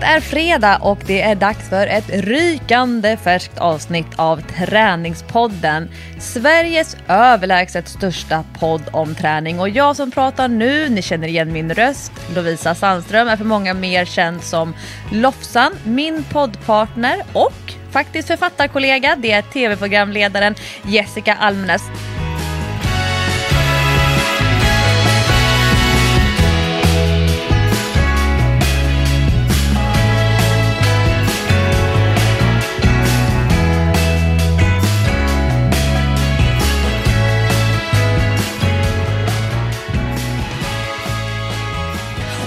Det är fredag och det är dags för ett rykande färskt avsnitt av Träningspodden. Sveriges överlägset största podd om träning och jag som pratar nu, ni känner igen min röst. Lovisa Sandström är för många mer känd som Lofsan, min poddpartner och faktiskt författarkollega. Det är tv-programledaren Jessica Almenäs.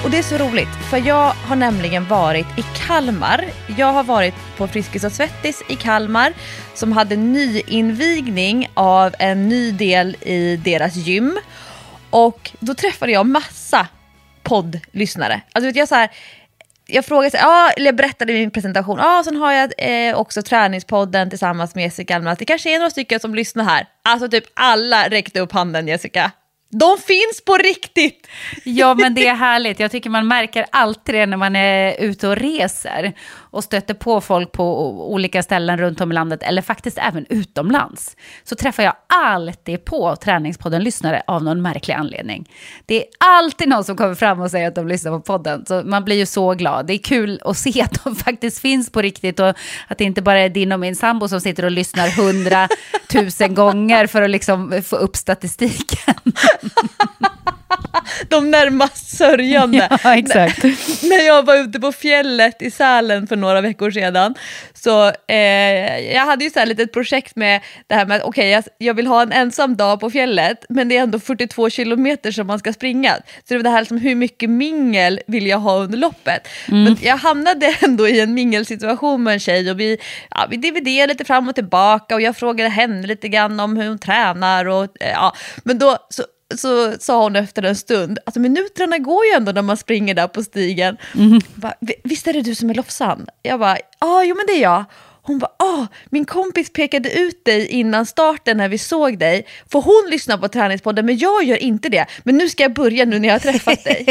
Och det är så roligt, för jag har nämligen varit i Kalmar. Jag har varit på Friskis och Svettis i Kalmar som hade nyinvigning av en ny del i deras gym. Och då träffade jag massa poddlyssnare. Alltså vet jag så här, jag frågade, ja, ah, eller jag berättade i min presentation, ja, sen har jag eh, också träningspodden tillsammans med Jessica Almenäs. Det kanske är några stycken som lyssnar här. Alltså typ alla räckte upp handen Jessica. De finns på riktigt! Ja, men det är härligt. Jag tycker man märker alltid det när man är ute och reser och stöter på folk på olika ställen runt om i landet, eller faktiskt även utomlands. Så träffar jag alltid på Träningspodden-lyssnare av någon märklig anledning. Det är alltid någon som kommer fram och säger att de lyssnar på podden, så man blir ju så glad. Det är kul att se att de faktiskt finns på riktigt och att det inte bara är din och min sambo som sitter och lyssnar hundratusen gånger för att liksom få upp statistiken. De närmast sörjande. Ja, exakt. När jag var ute på fjället i Sälen för några veckor sedan, så eh, jag hade ju så här litet projekt med det här med att okej, okay, jag, jag, vill ha en ensam dag på fjället, men det är ändå 42 kilometer som man ska springa. Så det var det här liksom, hur mycket mingel vill jag ha under loppet? Mm. Men jag hamnade ändå i en mingelsituation med en tjej och vi, ja, vi dividerade lite fram och tillbaka och jag frågade henne lite grann om hur hon tränar och eh, ja, men då så så sa hon efter en stund, alltså minuterna går ju ändå när man springer där på stigen. Mm. Bara, Visst är det du som är Lofsan? Jag bara, ja, jo men det är jag. Hon bara, ah, min kompis pekade ut dig innan starten när vi såg dig. Får hon lyssna på träningspodden, men jag gör inte det. Men nu ska jag börja nu när jag har träffat dig.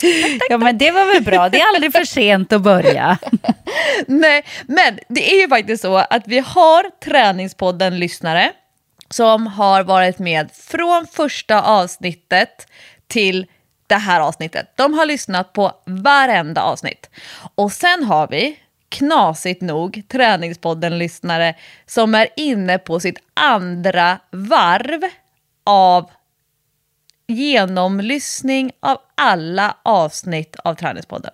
ja, men det var väl bra. Det är aldrig för sent att börja. Nej, men det är ju faktiskt så att vi har träningspodden-lyssnare som har varit med från första avsnittet till det här avsnittet. De har lyssnat på varenda avsnitt. Och sen har vi, knasigt nog, Träningspodden-lyssnare som är inne på sitt andra varv av genomlyssning av alla avsnitt av Träningspodden.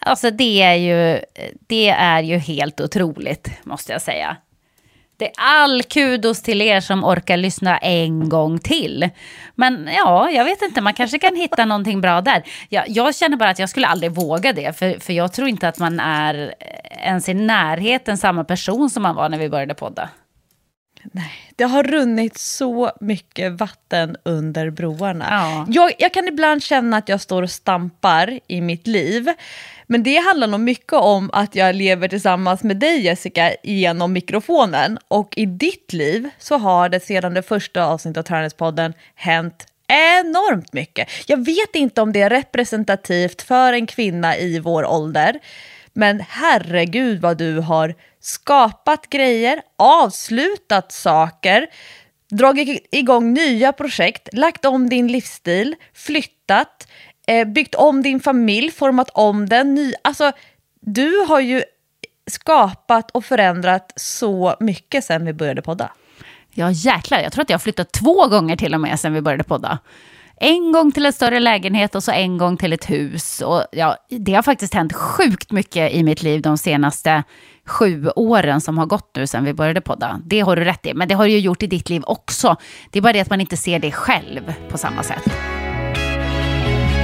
Alltså det är ju, det är ju helt otroligt, måste jag säga. Det är all kudos till er som orkar lyssna en gång till. Men ja, jag vet inte, man kanske kan hitta någonting bra där. Jag, jag känner bara att jag skulle aldrig våga det, för, för jag tror inte att man är ens i närheten samma person som man var när vi började podda. Nej, det har runnit så mycket vatten under broarna. Ja. Jag, jag kan ibland känna att jag står och stampar i mitt liv. Men det handlar nog mycket om att jag lever tillsammans med dig Jessica genom mikrofonen. Och i ditt liv så har det sedan det första avsnittet av Träningspodden hänt enormt mycket. Jag vet inte om det är representativt för en kvinna i vår ålder. Men herregud vad du har skapat grejer, avslutat saker, dragit igång nya projekt, lagt om din livsstil, flyttat, eh, byggt om din familj, format om den. Ny, alltså, du har ju skapat och förändrat så mycket sen vi började podda. Ja, jäklar. Jag tror att jag har flyttat två gånger till och med sen vi började podda. En gång till en större lägenhet och så en gång till ett hus. Och ja, det har faktiskt hänt sjukt mycket i mitt liv de senaste sju åren som har gått nu sen vi började podda. Det har du rätt i, men det har du ju gjort i ditt liv också. Det är bara det att man inte ser det själv på samma sätt.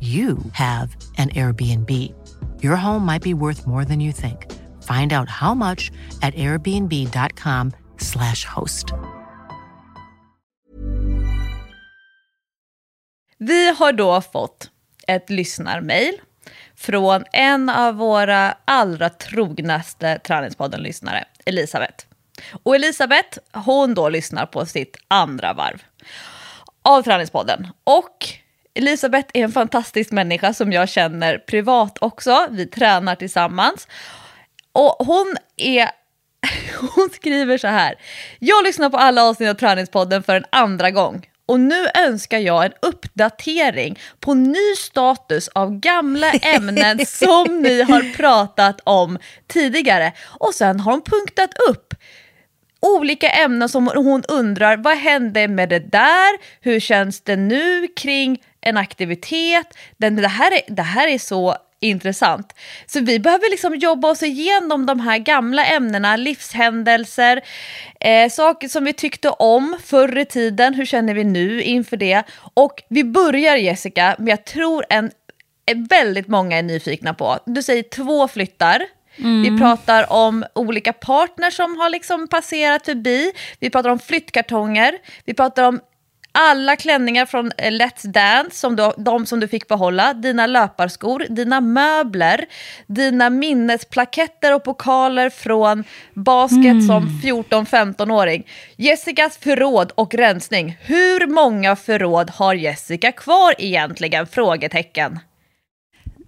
you have an Airbnb. Your home might be worth more than you think. Find out how much at airbnb.com/slash host. Vi har då fått ett lyssnarmail från en av våra allra trognaste Träningspodden-lyssnare, Elisabeth. Och Elisabeth, hon då lyssnar på sitt andra varv av Träningspodden. Och Elisabeth är en fantastisk människa som jag känner privat också. Vi tränar tillsammans. Och hon är... Hon skriver så här. Jag lyssnar på alla avsnitt av Träningspodden för en andra gång. Och nu önskar jag en uppdatering på ny status av gamla ämnen som ni har pratat om tidigare. Och sen har hon punktat upp olika ämnen som hon undrar, vad hände med det där? Hur känns det nu kring en aktivitet? det, här är, det här är så intressant. Så vi behöver liksom jobba oss igenom de här gamla ämnena, livshändelser, eh, saker som vi tyckte om förr i tiden, hur känner vi nu inför det? Och vi börjar Jessica med jag tror en väldigt många är nyfikna på. Du säger två flyttar. Mm. Vi pratar om olika partners som har liksom passerat förbi. Vi pratar om flyttkartonger. Vi pratar om alla klänningar från eh, Let's Dance, som du, de som du fick behålla, dina löparskor, dina möbler, dina minnesplaketter och pokaler från basket mm. som 14-15-åring. Jessicas förråd och rensning. Hur många förråd har Jessica kvar egentligen? Frågetecken.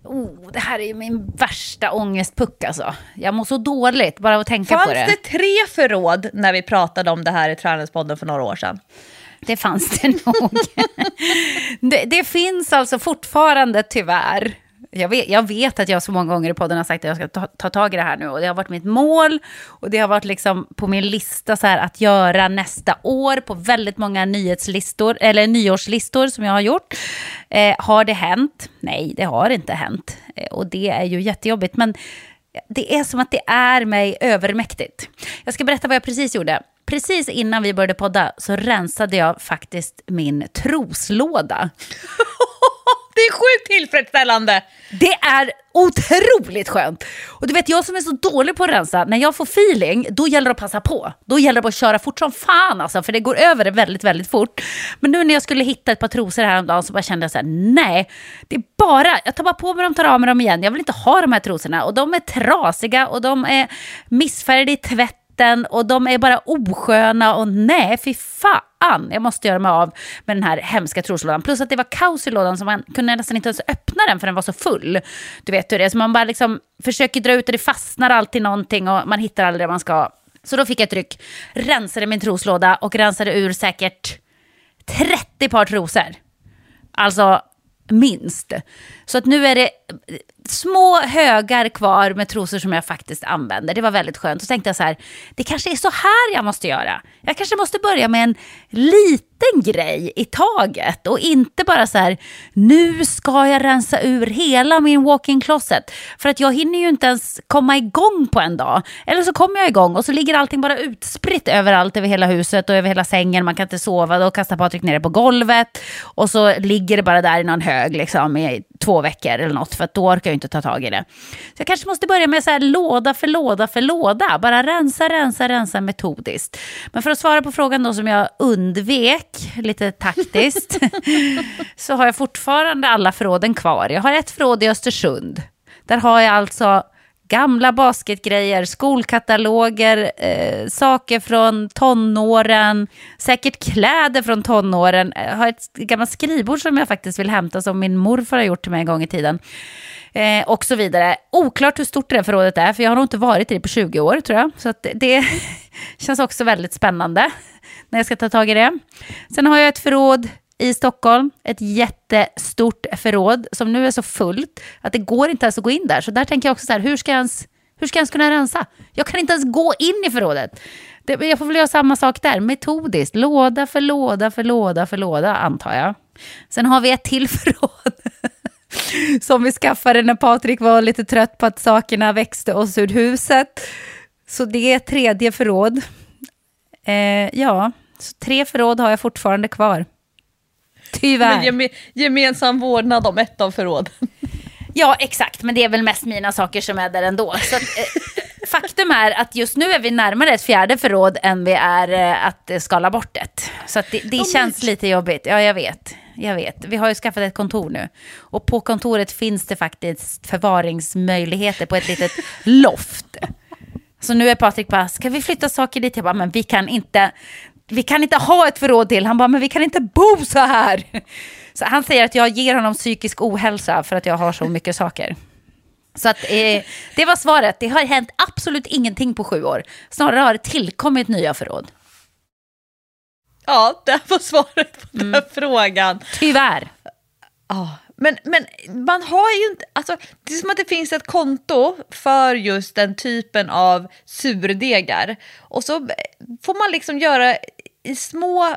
Oh, det här är ju min värsta ångestpuck alltså. Jag mår så dåligt bara att tänka Fanns på det. Fanns det tre förråd när vi pratade om det här i Träningspodden för några år sedan? Det fanns det nog. det, det, finns alltså fortfarande tyvärr. Jag vet, jag vet, att jag så många gånger i podden har sagt att jag ska ta, ta, tag i det här nu. Och det har varit mitt mål. Och det har varit liksom på min lista så här, att göra nästa år på väldigt många nyhetslistor, eller nyårslistor som jag har gjort. Eh, har det hänt? Nej, det har inte hänt. Eh, och det är ju jättejobbigt. Men det är som att det är mig övermäktigt. Jag ska berätta vad jag precis gjorde. Precis innan vi började podda så rensade jag faktiskt min troslåda. Det är sjukt tillfredsställande. Det är otroligt skönt. Och du vet, jag som är så dålig på att rensa, när jag får feeling, då gäller det att passa på. Då gäller det att köra fort som fan alltså, för det går över väldigt, väldigt fort. Men nu när jag skulle hitta ett par trosor häromdagen så bara kände jag så här, nej, det är bara, jag tar bara på mig dem, tar av mig dem igen. Jag vill inte ha de här trosorna. Och de är trasiga och de är missfärgade i tvätt vatten och de är bara osköna och nej, fy fan, jag måste göra mig av med den här hemska troslådan. Plus att det var kaos i lådan så man kunde nästan inte ens öppna den för den var så full. Du vet hur det är, så man bara liksom försöker dra ut och det fastnar alltid någonting och man hittar aldrig det man ska. Så då fick jag ett ryck, rensade min troslåda och rensade ur säkert 30 par trosor. Alltså minst. Så att nu är det små högar kvar med trosor som jag faktiskt använder. Det var väldigt skönt. Så tänkte jag så här, det kanske är så här jag måste göra. Jag kanske måste börja med en liten grej i taget och inte bara så här, nu ska jag rensa ur hela min walk-in closet. För att jag hinner ju inte ens komma igång på en dag. Eller så kommer jag igång och så ligger allting bara utspritt överallt över hela huset och över hela sängen. Man kan inte sova, då kastar Patrik ner det på golvet och så ligger det bara där i någon hög liksom i två veckor eller något. För att då orkar jag inte ta tag i det. Så jag kanske måste börja med så här låda för låda för låda. Bara rensa, rensa, rensa metodiskt. Men för att svara på frågan då som jag undvek lite taktiskt. så har jag fortfarande alla förråden kvar. Jag har ett förråd i Östersund. Där har jag alltså gamla basketgrejer, skolkataloger, eh, saker från tonåren, säkert kläder från tonåren. Jag har ett gammalt skrivbord som jag faktiskt vill hämta som min morfar har gjort till mig en gång i tiden. Eh, och så vidare. Oklart hur stort det här förrådet är, för jag har nog inte varit i det på 20 år tror jag. Så det, det känns också väldigt spännande när jag ska ta tag i det. Sen har jag ett förråd i Stockholm, ett jättestort förråd som nu är så fullt att det går inte ens att gå in där. Så där tänker jag också så här, hur ska jag ens, hur ska jag ens kunna rensa? Jag kan inte ens gå in i förrådet. Det, jag får väl göra samma sak där, metodiskt, låda för låda för låda för låda, antar jag. Sen har vi ett till förråd som vi skaffade när Patrik var lite trött på att sakerna växte oss ur huset. Så det är ett tredje förråd. Eh, ja, så tre förråd har jag fortfarande kvar. Tyvärr. Men gemensam vårdnad om ett av förråden. Ja, exakt. Men det är väl mest mina saker som är där ändå. Så att, eh, faktum är att just nu är vi närmare ett fjärde förråd än vi är eh, att skala bort ett. Så det, det oh, känns lite jobbigt. Ja, jag vet. Jag vet. Vi har ju skaffat ett kontor nu. Och på kontoret finns det faktiskt förvaringsmöjligheter på ett litet loft. Så nu är Patrik bara, ska vi flytta saker dit? Jag bara, men vi kan inte vi kan inte ha ett förråd till. Han bara, men vi kan inte bo så här. Så han säger att jag ger honom psykisk ohälsa för att jag har så mycket saker. Så att, eh, det var svaret. Det har hänt absolut ingenting på sju år. Snarare har det tillkommit nya förråd. Ja, det var svaret på den mm. frågan. Tyvärr. Ja, men, men man har ju inte, alltså det är som att det finns ett konto för just den typen av surdegar. Och så får man liksom göra i små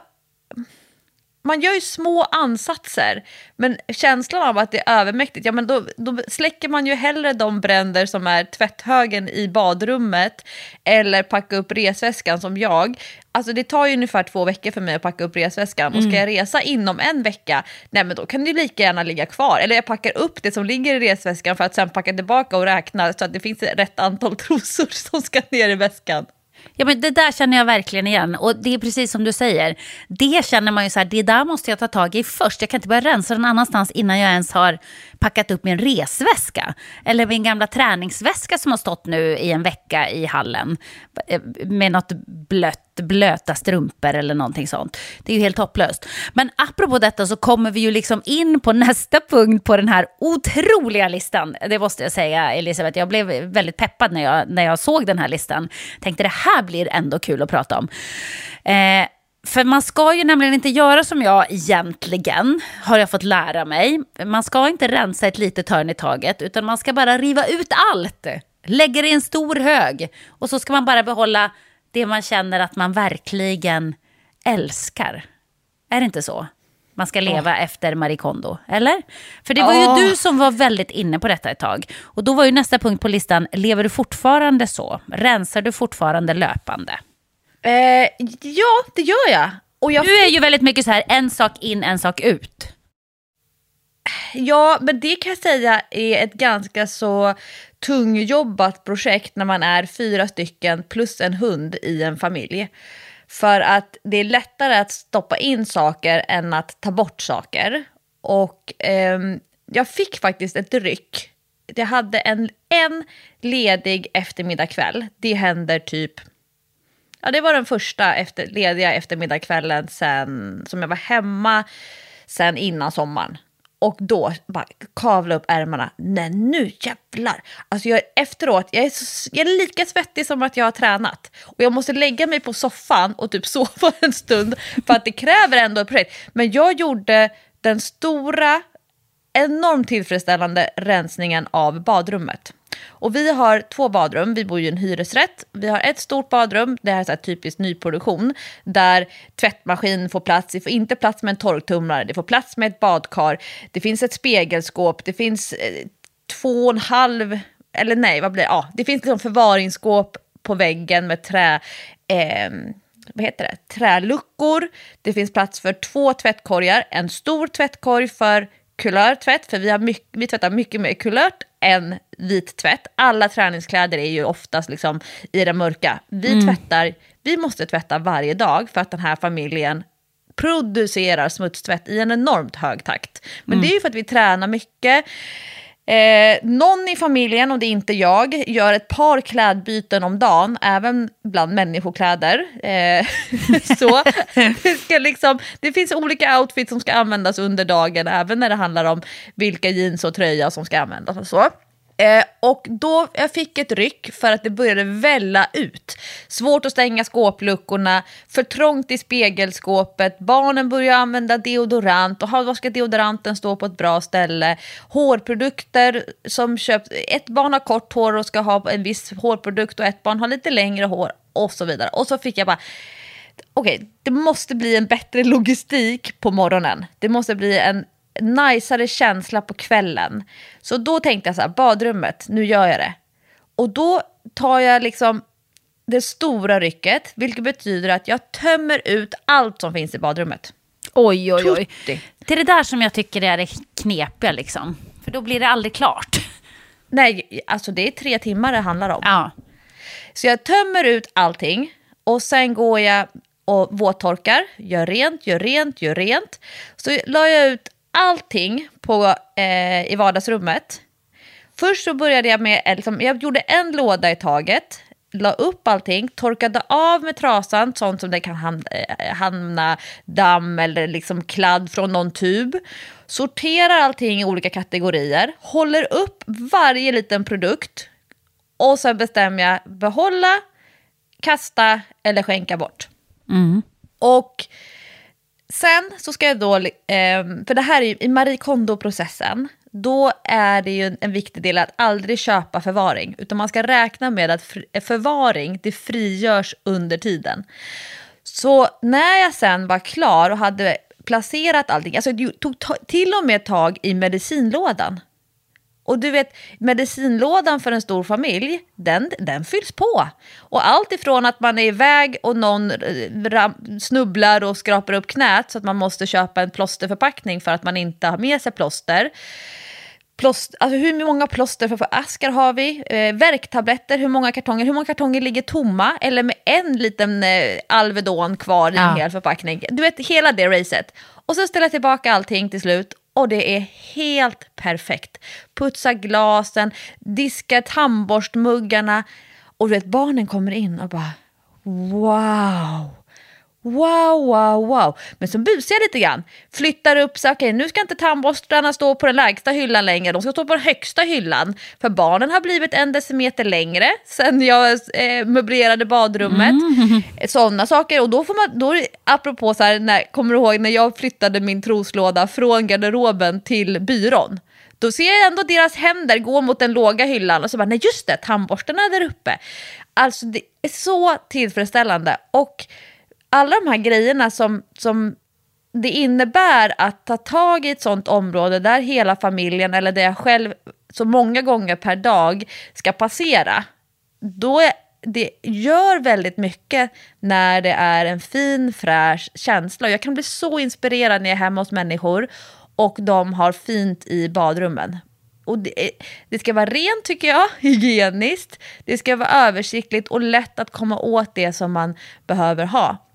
man gör ju små ansatser, men känslan av att det är övermäktigt, ja men då, då släcker man ju hellre de bränder som är tvätthögen i badrummet eller packa upp resväskan som jag. Alltså det tar ju ungefär två veckor för mig att packa upp resväskan mm. och ska jag resa inom en vecka, nej men då kan det ju lika gärna ligga kvar. Eller jag packar upp det som ligger i resväskan för att sen packa tillbaka och räkna så att det finns rätt antal trosor som ska ner i väskan. Ja, men det där känner jag verkligen igen. Och det är precis som du säger. Det känner man ju så här, det där måste jag ta tag i först. Jag kan inte börja rensa någon annanstans innan jag ens har packat upp min resväska. Eller min gamla träningsväska som har stått nu i en vecka i hallen. Eh, med något blött, blöta strumpor eller någonting sånt. Det är ju helt hopplöst. Men apropå detta så kommer vi ju liksom in på nästa punkt på den här otroliga listan. Det måste jag säga Elisabeth. Jag blev väldigt peppad när jag, när jag såg den här listan. Tänkte det här blir ändå kul att prata om. Eh, för man ska ju nämligen inte göra som jag egentligen, har jag fått lära mig. Man ska inte rensa ett litet hörn i taget, utan man ska bara riva ut allt. Lägga det i en stor hög. Och så ska man bara behålla det man känner att man verkligen älskar. Är det inte så? Man ska leva oh. efter Marie Kondo, eller? För det var ju oh. du som var väldigt inne på detta ett tag. Och då var ju nästa punkt på listan, lever du fortfarande så? Rensar du fortfarande löpande? Eh, ja, det gör jag. Och jag. Du är ju väldigt mycket så här, en sak in, en sak ut. Ja, men det kan jag säga är ett ganska så tungjobbat projekt när man är fyra stycken plus en hund i en familj. För att det är lättare att stoppa in saker än att ta bort saker. Och eh, jag fick faktiskt ett ryck. Jag hade en, en ledig eftermiddagkväll. Det händer typ Ja, det var den första efter, lediga eftermiddagskvällen sen, som jag var hemma sen innan sommaren. Och då bara kavla upp ärmarna. Nej, nu jävlar! Alltså jag, efteråt, jag är, så, jag är lika svettig som att jag har tränat. Och jag måste lägga mig på soffan och typ sova en stund för att det kräver ändå ett projekt. Men jag gjorde den stora, enormt tillfredsställande rensningen av badrummet. Och vi har två badrum, vi bor ju i en hyresrätt. Vi har ett stort badrum, det här är så här typiskt nyproduktion, där tvättmaskin får plats, det får inte plats med en torktumlare, det får plats med ett badkar, det finns ett spegelskåp, det finns eh, två och en halv, eller nej, vad blir det? Ja, det finns liksom förvaringsskåp på väggen med trä, eh, vad heter det? träluckor. Det finns plats för två tvättkorgar, en stor tvättkorg för kulörtvätt, för vi, har mycket, vi tvättar mycket mer kulört än vit tvätt. Alla träningskläder är ju oftast liksom i det mörka. Vi mm. tvättar, vi måste tvätta varje dag för att den här familjen producerar smutstvätt i en enormt hög takt. Men mm. det är ju för att vi tränar mycket. Eh, någon i familjen, och det är inte jag, gör ett par klädbyten om dagen, även bland människokläder. Eh, så det, ska liksom, det finns olika outfits som ska användas under dagen, även när det handlar om vilka jeans och tröja som ska användas och så. Eh, och då jag fick ett ryck för att det började välla ut. Svårt att stänga skåpluckorna, för trångt i spegelskåpet, barnen började använda deodorant och var ska deodoranten stå på ett bra ställe? Hårprodukter som köps, ett barn har kort hår och ska ha en viss hårprodukt och ett barn har lite längre hår och så vidare. Och så fick jag bara okej, okay, det måste bli en bättre logistik på morgonen. Det måste bli en najsare känsla på kvällen. Så då tänkte jag så här, badrummet, nu gör jag det. Och då tar jag liksom det stora rycket, vilket betyder att jag tömmer ut allt som finns i badrummet. Oj, oj, oj. Tutti. Det är det där som jag tycker är det knepiga liksom. För då blir det aldrig klart. Nej, alltså det är tre timmar det handlar om. Ja. Så jag tömmer ut allting och sen går jag och våttorkar, gör rent, gör rent, gör rent. Så la jag ut allting på, eh, i vardagsrummet. Först så började jag med, liksom, jag gjorde en låda i taget, la upp allting, torkade av med trasan, sånt som det kan hamna, eh, hamna damm eller liksom kladd från någon tub. Sorterar allting i olika kategorier, håller upp varje liten produkt och sen bestämmer jag behålla, kasta eller skänka bort. Mm. Och Sen så ska jag då, ehm, för det här är ju i Marie Kondo-processen, då är det ju en viktig del att aldrig köpa förvaring, utan man ska räkna med att förvaring, det frigörs under tiden. Så när jag sen var klar och hade placerat allting, alltså det tog till och med tag i medicinlådan. Och du vet, medicinlådan för en stor familj, den, den fylls på. Och allt ifrån att man är iväg och någon eh, snubblar och skrapar upp knät så att man måste köpa en plåsterförpackning för att man inte har med sig plåster. Plåster, alltså hur många plåster för askar har vi? Eh, verktabletter, hur många kartonger? Hur många kartonger ligger tomma? Eller med en liten eh, Alvedon kvar i ja. en hel förpackning? Du vet, hela det racet. Och så ställa tillbaka allting till slut och det är helt perfekt. Putsa glasen, diska tandborstmuggarna och du vet barnen kommer in och bara wow. Wow, wow, wow. Men så busar jag lite grann. Flyttar upp så okej okay, nu ska inte tandborstarna stå på den lägsta hyllan längre, de ska stå på den högsta hyllan. För barnen har blivit en decimeter längre sen jag eh, möblerade badrummet. Mm. Sådana saker. Och då får man, då, apropå så här, när, kommer du ihåg när jag flyttade min troslåda från garderoben till byrån? Då ser jag ändå deras händer gå mot den låga hyllan och så bara, nej just det, tandborstarna är där uppe. Alltså det är så tillfredsställande. Och alla de här grejerna som, som det innebär att ta tag i ett sånt område där hela familjen eller där jag själv så många gånger per dag ska passera, då är, det gör väldigt mycket när det är en fin fräsch känsla. Jag kan bli så inspirerad när jag är hemma hos människor och de har fint i badrummen. Och det, det, ska vara rent tycker jag, hygieniskt. Det ska vara översiktligt och lätt att komma åt det som man behöver ha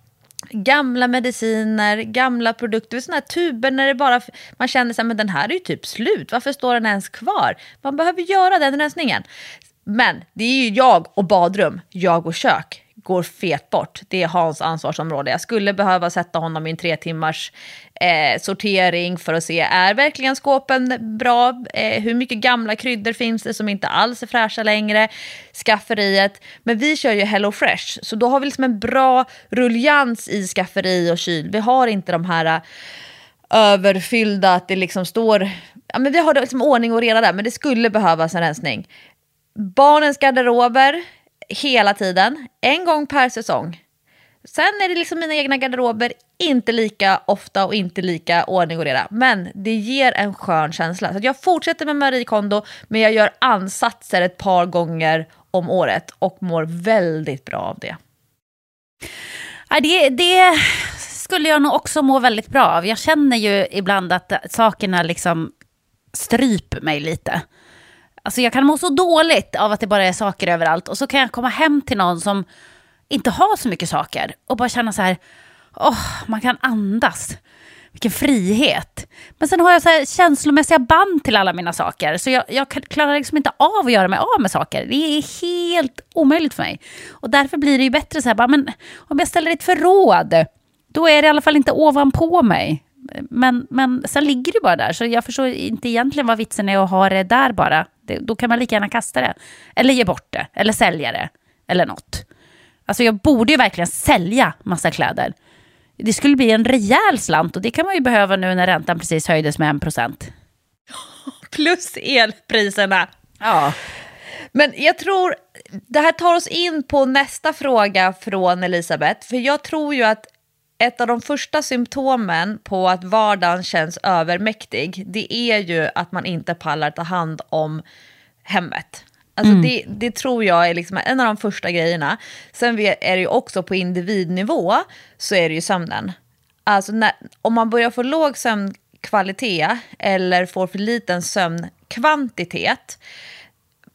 gamla mediciner, gamla produkter, sådana här tuber när det bara, man känner sig men den här är ju typ slut, varför står den ens kvar? Man behöver göra den rensningen. Men det är ju jag och badrum, jag och kök går fet bort. Det är Hans ansvarsområde. Jag skulle behöva sätta honom i en tre timmars eh, sortering för att se, är verkligen skåpen bra? Eh, hur mycket gamla kryddor finns det som inte alls är fräscha längre? Skafferiet. Men vi kör ju Hello Fresh, så då har vi liksom en bra rullians i skafferi och kyl. Vi har inte de här eh, överfyllda, att det liksom står... Ja, men vi har liksom ordning och reda där, men det skulle behövas en rensning. Barnens garderober, hela tiden, en gång per säsong. Sen är det liksom mina egna garderober, inte lika ofta och inte lika ordning och reda. Men det ger en skön känsla. Så jag fortsätter med Marie Kondo, men jag gör ansatser ett par gånger om året och mår väldigt bra av det. Ja, det, det skulle jag nog också må väldigt bra av. Jag känner ju ibland att sakerna liksom stryper mig lite. Alltså jag kan må så dåligt av att det bara är saker överallt. Och så kan jag komma hem till någon som inte ha så mycket saker. Och bara känna så här, åh, oh, man kan andas. Vilken frihet. Men sen har jag så här känslomässiga band till alla mina saker. Så jag, jag klarar liksom inte av att göra mig av med saker. Det är helt omöjligt för mig. Och därför blir det ju bättre så här, bara, men om jag ställer ett förråd, då är det i alla fall inte ovanpå mig. Men, men sen ligger det bara där, så jag förstår inte egentligen vad vitsen är att ha det där bara. Det, då kan man lika gärna kasta det. Eller ge bort det, eller sälja det, eller något. Alltså jag borde ju verkligen sälja massa kläder. Det skulle bli en rejäl slant och det kan man ju behöva nu när räntan precis höjdes med en procent. Plus elpriserna. Ja. Men jag tror, det här tar oss in på nästa fråga från Elisabeth. För jag tror ju att ett av de första symptomen på att vardagen känns övermäktig, det är ju att man inte pallar ta hand om hemmet. Alltså mm. det, det, tror jag är liksom en av de första grejerna. Sen är det ju också på individnivå så är det ju sömnen. Alltså när, om man börjar få låg sömnkvalitet eller får för liten sömnkvantitet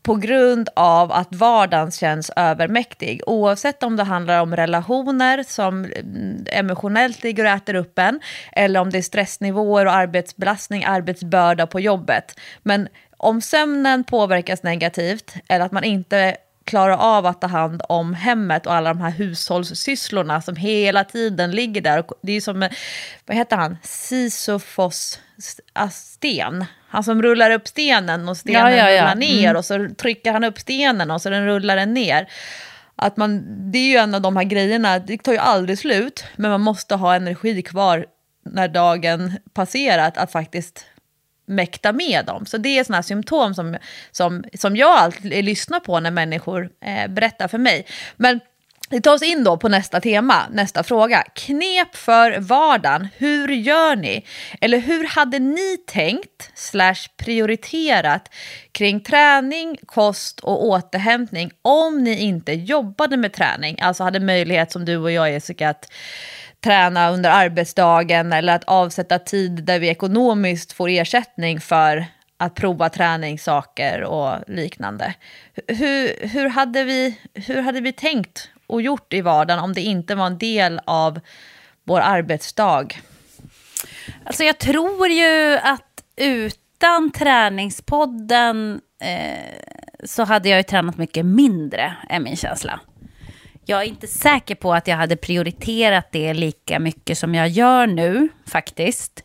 på grund av att vardagen känns övermäktig. Oavsett om det handlar om relationer som mm, emotionellt ligger och äter upp en eller om det är stressnivåer och arbetsbelastning, arbetsbörda på jobbet. Men om sömnen påverkas negativt eller att man inte klarar av att ta hand om hemmet och alla de här hushållssysslorna som hela tiden ligger där. Det är som, vad heter han, Sisyfos sten. Han som rullar upp stenen och stenen ja, ja, ja. rullar ner mm. och så trycker han upp stenen och så den rullar den ner. Att man, det är ju en av de här grejerna, det tar ju aldrig slut, men man måste ha energi kvar när dagen passerat att faktiskt mäkta med dem. Så det är sådana symptom som, som, som jag alltid lyssnar på när människor eh, berättar för mig. Men vi tar oss in då på nästa tema, nästa fråga. Knep för vardagen, hur gör ni? Eller hur hade ni tänkt, slash prioriterat, kring träning, kost och återhämtning om ni inte jobbade med träning? Alltså hade möjlighet som du och jag Jessica att träna under arbetsdagen eller att avsätta tid där vi ekonomiskt får ersättning för att prova träningssaker och liknande. Hur, hur, hade vi, hur hade vi tänkt och gjort i vardagen om det inte var en del av vår arbetsdag? Alltså jag tror ju att utan träningspodden eh, så hade jag ju tränat mycket mindre, är min känsla. Jag är inte säker på att jag hade prioriterat det lika mycket som jag gör nu, faktiskt.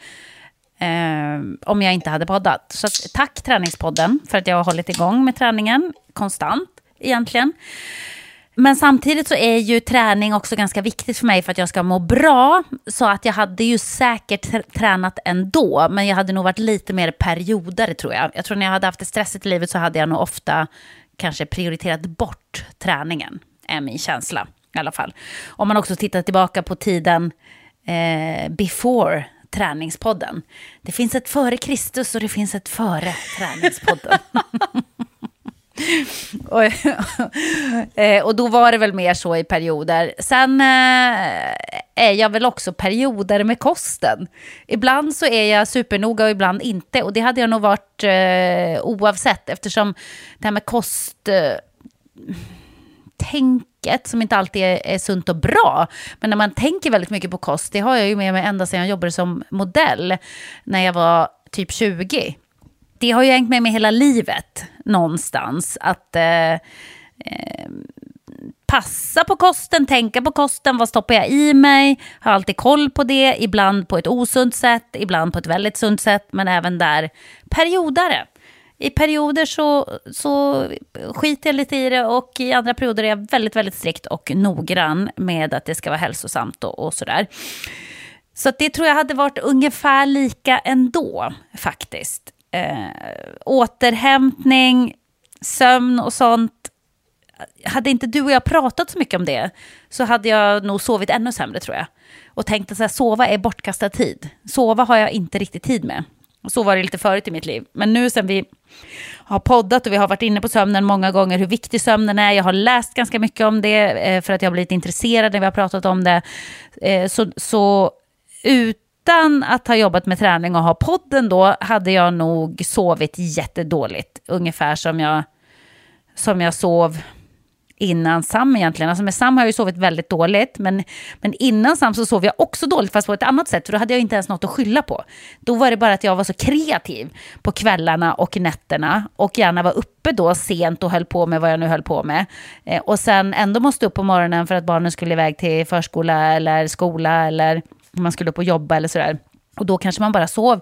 Eh, om jag inte hade poddat. Så att, tack Träningspodden för att jag har hållit igång med träningen konstant egentligen. Men samtidigt så är ju träning också ganska viktigt för mig för att jag ska må bra. Så att jag hade ju säkert tränat ändå, men jag hade nog varit lite mer perioder tror jag. Jag tror när jag hade haft det stressigt i livet så hade jag nog ofta kanske prioriterat bort träningen är min känsla i alla fall. Om man också tittar tillbaka på tiden eh, before träningspodden. Det finns ett före Kristus och det finns ett före träningspodden. och, eh, och då var det väl mer så i perioder. Sen eh, är jag väl också perioder med kosten. Ibland så är jag supernoga och ibland inte. Och det hade jag nog varit eh, oavsett eftersom det här med kost... Eh, Tänket som inte alltid är, är sunt och bra. Men när man tänker väldigt mycket på kost, det har jag ju med mig ända sedan jag jobbade som modell när jag var typ 20. Det har ju hängt med mig hela livet någonstans. Att eh, eh, passa på kosten, tänka på kosten, vad stoppar jag i mig? Har alltid koll på det, ibland på ett osunt sätt, ibland på ett väldigt sunt sätt, men även där periodare i perioder så, så skiter jag lite i det och i andra perioder är jag väldigt, väldigt strikt och noggrann med att det ska vara hälsosamt och, och sådär. Så det tror jag hade varit ungefär lika ändå, faktiskt. Eh, återhämtning, sömn och sånt. Hade inte du och jag pratat så mycket om det så hade jag nog sovit ännu sämre tror jag. Och tänkt att sova är bortkastad tid. Sova har jag inte riktigt tid med. Så var det lite förut i mitt liv. Men nu sen vi har poddat och vi har varit inne på sömnen många gånger, hur viktig sömnen är. Jag har läst ganska mycket om det eh, för att jag har blivit intresserad när vi har pratat om det. Eh, så, så utan att ha jobbat med träning och ha podden då hade jag nog sovit jättedåligt. Ungefär som jag, som jag sov innan Sam egentligen. Alltså med Sam har jag ju sovit väldigt dåligt, men, men innan Sam så sov jag också dåligt, fast på ett annat sätt, för då hade jag inte ens något att skylla på. Då var det bara att jag var så kreativ på kvällarna och nätterna och gärna var uppe då sent och höll på med vad jag nu höll på med. Eh, och sen ändå måste upp på morgonen för att barnen skulle iväg till förskola eller skola eller man skulle upp och jobba eller sådär. Och då kanske man bara sov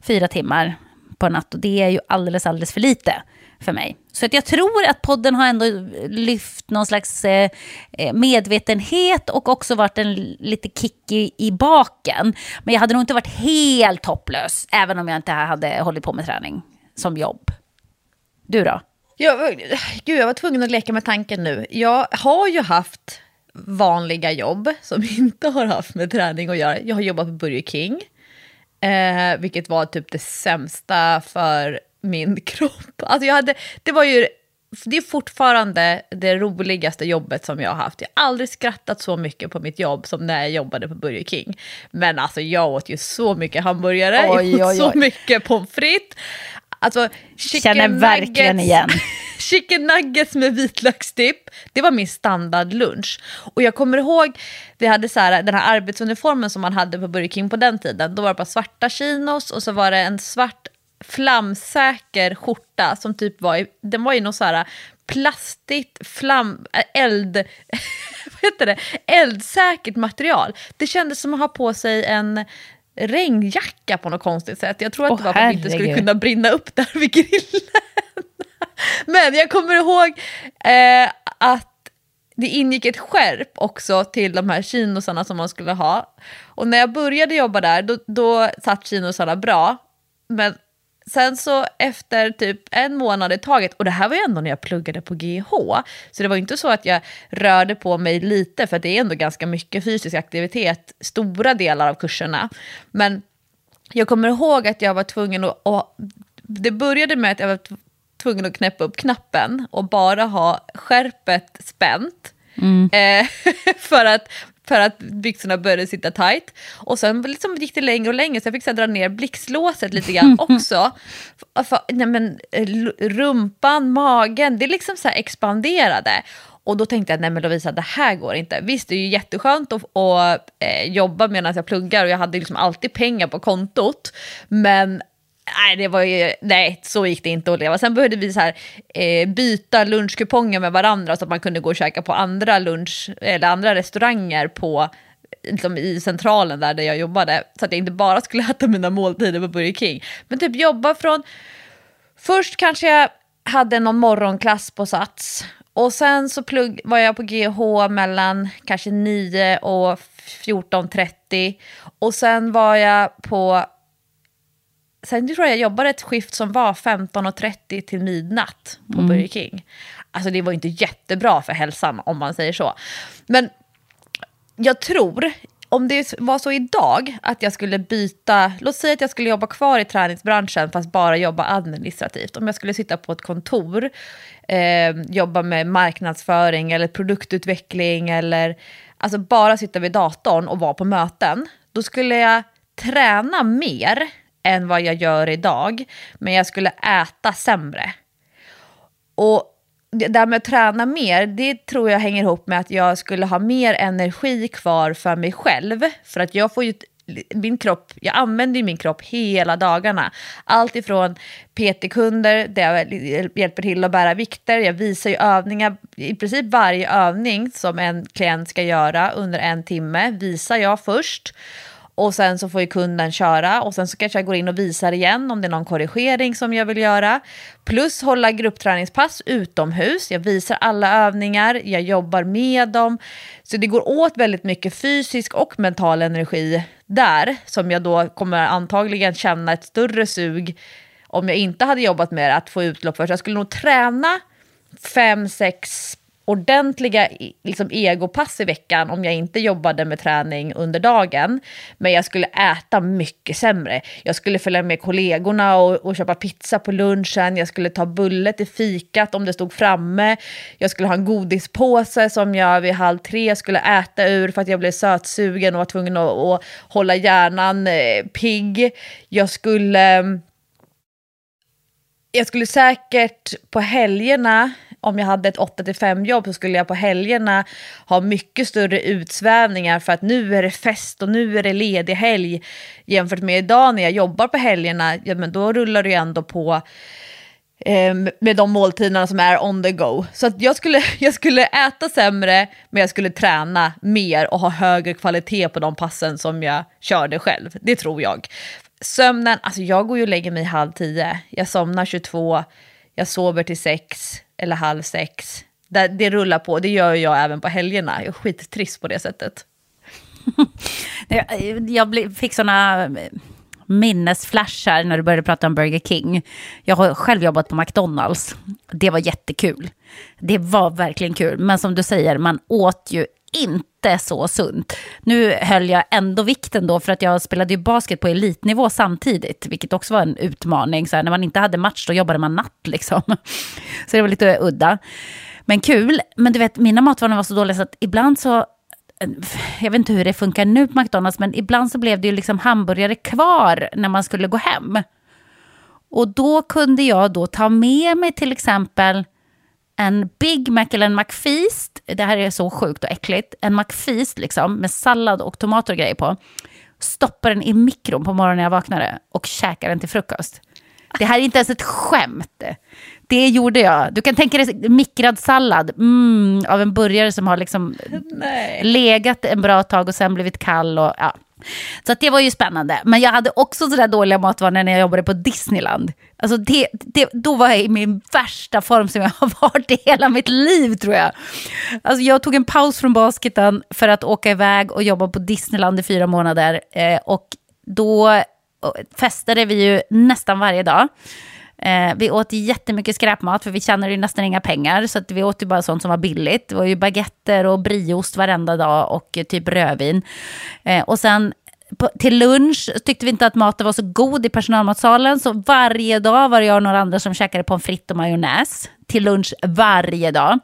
fyra timmar på en natt och det är ju alldeles, alldeles för lite för mig. Så att jag tror att podden har ändå lyft någon slags eh, eh medvetenhet och också varit en lite kick i, i, baken. Men jag hade nog inte varit helt hopplös, även om jag inte hade hållit på med träning som jobb. Du då? Jag, gud, jag var tvungen att leka med tanken nu. Jag har ju haft vanliga jobb som inte har haft med träning att göra. Jag har jobbat på Burger King, eh, vilket var typ det sämsta för min kropp. Alltså jag hade, det var ju det är fortfarande det roligaste jobbet som jag har haft. Jag har aldrig skrattat så mycket på mitt jobb som när jag jobbade på Burger King. Men alltså jag åt ju så mycket hamburgare, oj, oj, oj. så mycket pommes frites. Alltså, Känner verkligen igen. chicken nuggets med vitlökstipp, det var min standardlunch. Och jag kommer ihåg, vi hade så här, den här arbetsuniformen som man hade på Burger King på den tiden. Då var det bara svarta chinos och så var det en svart flamsäker skjorta som typ var i, den var i något så här plastigt, flam, äh, eld, vad heter det, eldsäkert material. Det kändes som att ha på sig en regnjacka på något konstigt sätt. Jag tror att oh, det var för att vi inte skulle kunna brinna upp där vid grillen. Men jag kommer ihåg eh, att det ingick ett skärp också till de här chinosarna som man skulle ha. Och när jag började jobba där, då, då satt chinosarna bra. Men sen så efter typ en månad i taget, och det här var ju ändå när jag pluggade på GH, så det var inte så att jag rörde på mig lite, för det är ändå ganska mycket fysisk aktivitet, stora delar av kurserna. Men jag kommer ihåg att jag var tvungen att, och det började med att jag var tvungen att knäppa upp knappen och bara ha skärpet spänt. Mm. Eh, för att för att byxorna började sitta tight. Och sen liksom gick det längre och längre så jag fick så dra ner blixtlåset lite grann också. För, för, nej men, eh, rumpan, magen, det liksom så expanderade. Och då tänkte jag, nej men Lovisa, det här går inte. Visst, det är ju jätteskönt att, att eh, jobba medan jag pluggar och jag hade liksom alltid pengar på kontot. Men nej, det var ju, nej, så gick det inte att leva. Sen behövde vi så här, eh, byta lunchkuponger med varandra så att man kunde gå och käka på andra lunch eller andra restauranger på liksom i centralen där, där jag jobbade. Så att jag inte bara skulle äta mina måltider på Burger King. Men typ jobba från... Först kanske jag hade någon morgonklass på Sats. Och sen så plugg, var jag på GH mellan kanske 9 och 14.30. Och sen var jag på Sen tror jag jag jobbade ett skift som var 15.30 till midnatt på mm. Burger King. Alltså det var inte jättebra för hälsan om man säger så. Men jag tror, om det var så idag att jag skulle byta, låt säga att jag skulle jobba kvar i träningsbranschen fast bara jobba administrativt. Om jag skulle sitta på ett kontor, eh, jobba med marknadsföring eller produktutveckling eller alltså bara sitta vid datorn och vara på möten. Då skulle jag träna mer än vad jag gör idag. Men jag skulle äta sämre. Och det där med att träna mer, det tror jag hänger ihop med att jag skulle ha mer energi kvar för mig själv. För att jag får ju min kropp, jag använder ju min kropp hela dagarna. Allt ifrån PT-kunder där jag hjälper till att bära vikter, jag visar ju övningar, i princip varje övning som en klient ska göra under en timme visar jag först. Och sen så får ju kunden köra och sen så kanske jag går in och visar igen om det är någon korrigering som jag vill göra. Plus hålla gruppträningspass utomhus. Jag visar alla övningar, jag jobbar med dem. Så det går åt väldigt mycket fysisk och mental energi där som jag då kommer antagligen känna ett större sug om jag inte hade jobbat med det, att få utlopp för. Så jag skulle nog träna fem, sex ordentliga liksom, egopass i veckan om jag inte jobbade med träning under dagen. Men jag skulle äta mycket sämre. Jag skulle följa med kollegorna och, och köpa pizza på lunchen. Jag skulle ta bulle till fikat om det stod framme. Jag skulle ha en godispåse som jag vid halv tre skulle äta ur för att jag blev sötsugen och var tvungen att, att hålla hjärnan eh, pigg. Jag skulle... Mm, jag skulle säkert på helgerna om jag hade ett 8-5 jobb så skulle jag på helgerna ha mycket större utsvävningar för att nu är det fest och nu är det ledig helg. Jämfört med idag när jag jobbar på helgerna, ja, men då rullar det ju ändå på eh, med de måltiderna som är on the go. Så att jag, skulle, jag skulle äta sämre, men jag skulle träna mer och ha högre kvalitet på de passen som jag körde själv. Det tror jag. Sömnen, alltså jag går ju och lägger mig halv tio. Jag somnar 22, jag sover till sex eller halv sex. Det, det rullar på, det gör jag även på helgerna. Jag är skittrist på det sättet. jag fick såna eh, minnesflashar när du började prata om Burger King. Jag har själv jobbat på McDonalds. Det var jättekul. Det var verkligen kul. Men som du säger, man åt ju inte så sunt. Nu höll jag ändå vikten då för att jag spelade ju basket på elitnivå samtidigt, vilket också var en utmaning. Så här, när man inte hade match då jobbade man natt liksom. Så det var lite udda. Men kul. Men du vet, mina matvanor var så dåliga så att ibland så eh, jag vet inte hur det funkar nu på McDonalds, men ibland så blev det ju liksom hamburgare kvar när man skulle gå hem. Och då kunde jag då ta med mig till exempel en Big Mac eller en McFeast. Det här är så sjukt och äckligt. En McFeast liksom, med sallad och tomater och grejer på. Stoppa den i mikron på morgonen när jag vaknade och käka den till frukost. Det här är inte ens ett skämt. Det gjorde jag. Du kan tänka dig mikrad sallad mm, av en burgare som har liksom legat en bra tag och sen blivit kall. Och, ja. Så det var ju spännande. Men jag hade också sådär dåliga matvanor när jag jobbade på Disneyland. Alltså det, det, då var jag i min värsta form som jag har varit i hela mitt liv tror jag. Alltså jag tog en paus från basketen för att åka iväg och jobba på Disneyland i fyra månader. Eh, och då eh, festade vi ju nästan varje dag. Eh, vi åt jättemycket skräpmat för vi tjänade ju nästan inga pengar. Så vi åt ju bara sånt som var billigt. Det var ju baguetter och brieost varenda dag och eh, typ rödvin. Eh, och sen på, till lunch tyckte vi inte att maten var så god i personalmatsalen. Så varje dag var det jag och några andra som käkade pommes frites och majonnäs. Till lunch varje dag.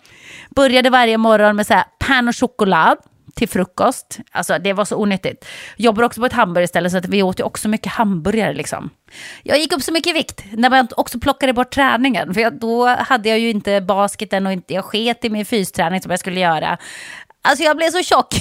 Började varje morgon med så här pan och choklad till frukost. Alltså det var så onyttigt. Jobbar också på ett hamburgerställe så att vi åt ju också mycket hamburgare liksom. Jag gick upp så mycket i vikt när man också plockade bort träningen. För jag, då hade jag ju inte basketen och inte, jag sket i min fysträning som jag skulle göra. Alltså jag blev så tjock.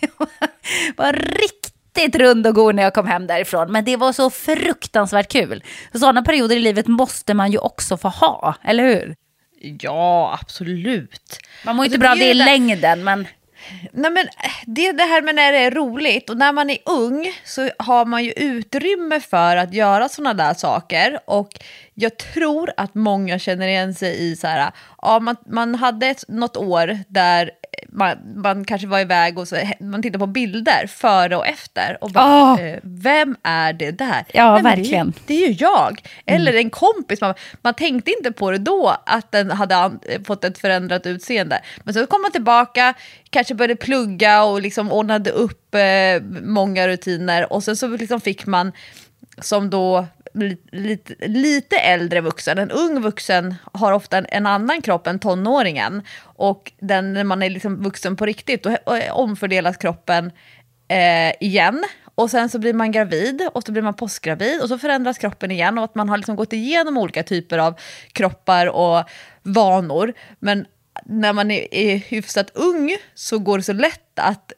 jag var riktigt rund och god när jag kom hem därifrån. Men det var så fruktansvärt kul. Sådana perioder i livet måste man ju också få ha, eller hur? Ja, absolut. Man mår ju inte bra av det i längden, men... Nej, men det är det här med när det är roligt. Och när man är ung så har man ju utrymme för att göra sådana där saker. Och jag tror att många känner igen sig i så här, ja man, man hade ett, något år där man, man kanske var iväg och så, man tittar på bilder före och efter. Och bara, oh. eh, vem är det där? Ja, Nej, verkligen. Det, det, är ju jag. Eller mm. en kompis. Man, man tänkte inte på det då, att den hade an, fått ett förändrat utseende. Men så kom man tillbaka, kanske började plugga och liksom ordnade upp eh, många rutiner. Och sen så liksom fick man, som då lite, lite äldre vuxen, en ung vuxen har ofta en, en, annan kropp än tonåringen. Och den, när man är liksom vuxen på riktigt, då eh, omfördelas kroppen eh, igen. Och sen så blir man gravid och så blir man postgravid och så förändras kroppen igen och att man har liksom gått igenom olika typer av kroppar och vanor. Men när man är, är hyfsat ung så går det så lätt att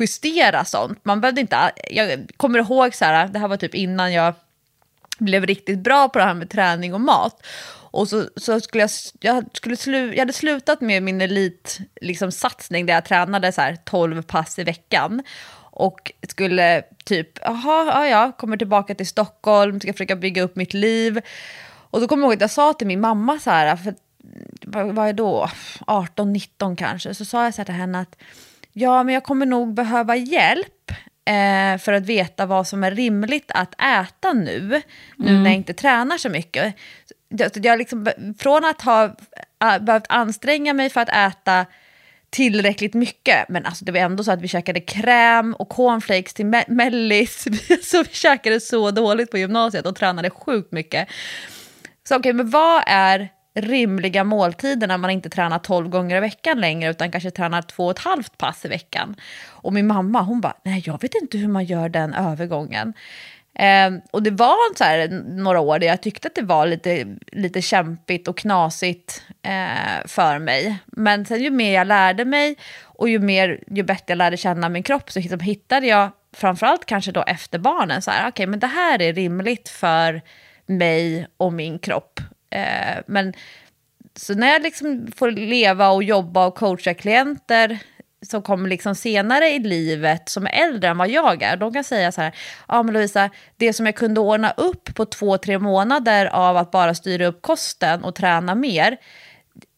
justera sånt. Man behövde inte, jag kommer ihåg så här, det här var typ innan jag blev riktigt bra på det här med träning och mat. Och så, så skulle jag, jag, skulle slu, jag hade slutat med min elitsatsning liksom, där jag tränade så här 12 pass i veckan. Och skulle typ, jaha, ja, ja, kommer tillbaka till Stockholm, ska försöka bygga upp mitt liv. Och då kommer jag ihåg att jag sa till min mamma så här, för vad, vad är då, 18-19 kanske, så sa jag så här till henne att ja, men jag kommer nog behöva hjälp eh, för att veta vad som är rimligt att äta nu, nu mm. när jag inte tränar så mycket. Jag, liksom, från att ha behövt anstränga mig för att äta tillräckligt mycket, men alltså det var ändå så att vi käkade kräm och cornflakes till me mellis, så vi käkade så dåligt på gymnasiet och tränade sjukt mycket. Så okej, okay, men vad är rimliga måltider när man inte tränar 12 gånger i veckan längre utan kanske tränar två och ett halvt pass i veckan. Och min mamma hon bara, nej jag vet inte hur man gör den övergången. Eh, och det var så här, några år där jag tyckte att det var lite, lite kämpigt och knasigt eh, för mig. Men sen ju mer jag lärde mig och ju, mer, ju bättre jag lärde känna min kropp så liksom hittade jag, framförallt kanske då efter barnen, så här, okej okay, men det här är rimligt för mig och min kropp. Eh, men så när jag liksom får leva och jobba och coacha klienter som kommer liksom senare i livet, som är äldre än vad jag är, de kan säga så här, ja men Lovisa, det som jag kunde ordna upp på två, tre månader av att bara styra upp kosten och träna mer,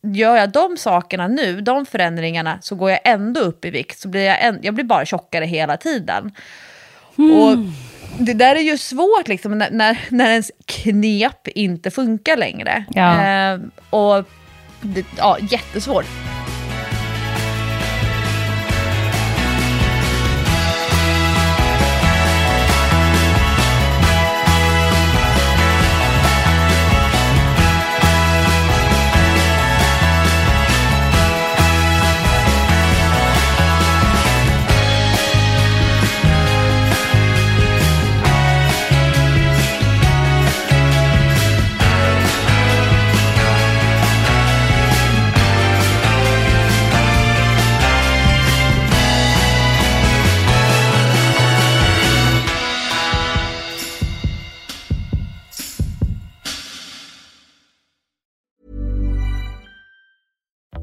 gör jag de sakerna nu, de förändringarna, så går jag ändå upp i vikt. Så blir jag, en, jag blir bara tjockare hela tiden. Mm. Och det där är ju svårt liksom, när, när, när ens knep inte funkar längre. Ja. Eh, och det, ja, jättesvårt.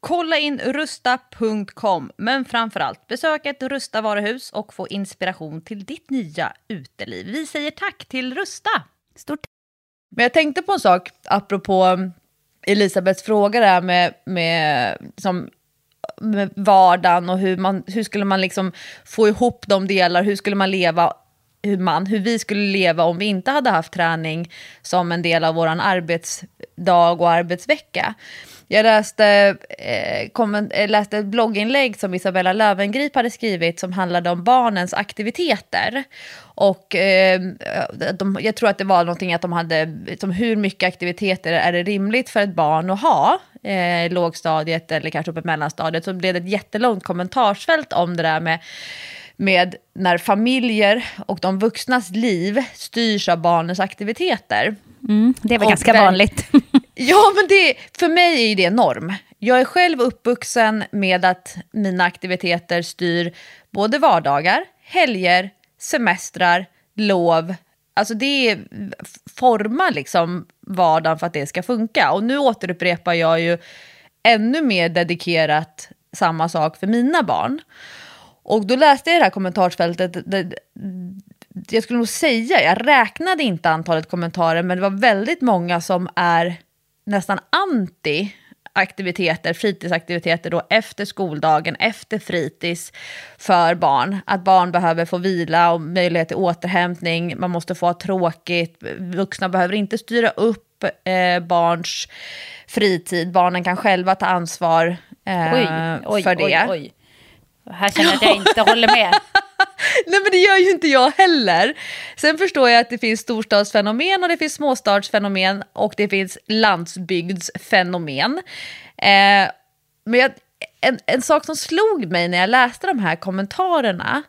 Kolla in rusta.com, men framförallt besök ett Rusta varuhus och få inspiration till ditt nya uteliv. Vi säger tack till Rusta! Stort Men jag tänkte på en sak apropå um, Elisabeths fråga där med, med, som, med vardagen och hur, man, hur skulle man liksom få ihop de delar, hur skulle man leva hur, man, hur vi skulle leva om vi inte hade haft träning som en del av vår arbetsdag och arbetsvecka. Jag läste, eh, komment, eh, läste ett blogginlägg som Isabella Lövengrip hade skrivit som handlade om barnens aktiviteter. Och eh, de, jag tror att det var någonting att de hade, som hur mycket aktiviteter är det rimligt för ett barn att ha? Eh, lågstadiet eller kanske uppe i mellanstadiet. Så blev det ett jättelångt kommentarsfält om det där med med när familjer och de vuxnas liv styrs av barnens aktiviteter. Mm, det är väl ganska där, vanligt. ja, men det, för mig är det norm. Jag är själv uppvuxen med att mina aktiviteter styr både vardagar, helger, semestrar, lov. Alltså det formar liksom vardagen för att det ska funka. Och nu återupprepar jag ju ännu mer dedikerat samma sak för mina barn. Och då läste jag det här kommentarsfältet, det, jag skulle nog säga, jag räknade inte antalet kommentarer, men det var väldigt många som är nästan anti aktiviteter, fritidsaktiviteter då efter skoldagen, efter fritids för barn. Att barn behöver få vila och möjlighet till återhämtning, man måste få ha tråkigt, vuxna behöver inte styra upp eh, barns fritid, barnen kan själva ta ansvar eh, oj, oj, för det. Oj, oj. Här känner jag att jag inte håller med. Nej men det gör ju inte jag heller. Sen förstår jag att det finns storstadsfenomen och det finns småstadsfenomen och det finns landsbygdsfenomen. Eh, men jag, en, en sak som slog mig när jag läste de här kommentarerna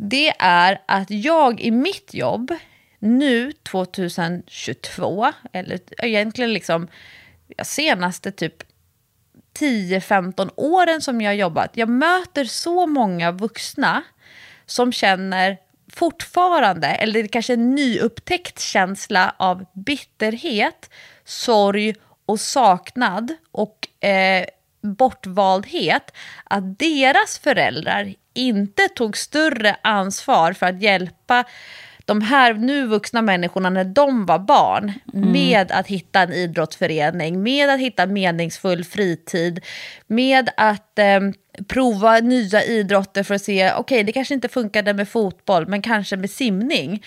det är att jag i mitt jobb nu 2022, eller egentligen liksom senaste typ 10-15 åren som jag har jobbat, jag möter så många vuxna som känner fortfarande, eller det kanske en nyupptäckt känsla av bitterhet, sorg och saknad och eh, bortvaldhet, att deras föräldrar inte tog större ansvar för att hjälpa de här nu vuxna människorna när de var barn mm. med att hitta en idrottsförening, med att hitta meningsfull fritid, med att eh, prova nya idrotter för att se, okej okay, det kanske inte funkade med fotboll, men kanske med simning.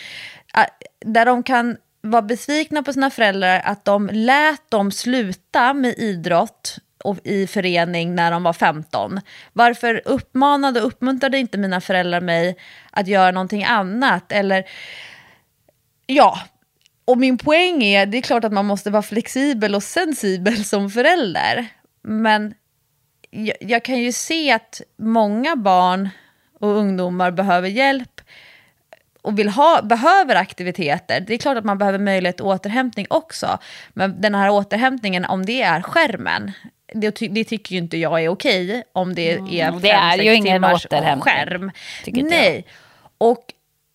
Där de kan vara besvikna på sina föräldrar att de lät dem sluta med idrott i förening när de var 15. Varför uppmanade och uppmuntrade inte mina föräldrar mig att göra någonting annat? Eller, ja, och min poäng är, det är klart att man måste vara flexibel och sensibel som förälder. Men jag, jag kan ju se att många barn och ungdomar behöver hjälp och vill ha, behöver aktiviteter. Det är klart att man behöver möjlighet till återhämtning också. Men den här återhämtningen, om det är skärmen, det, det, tycker ju inte jag är okej om det mm, är Det är ju ingen återhämtning. Skärm. Nej. Och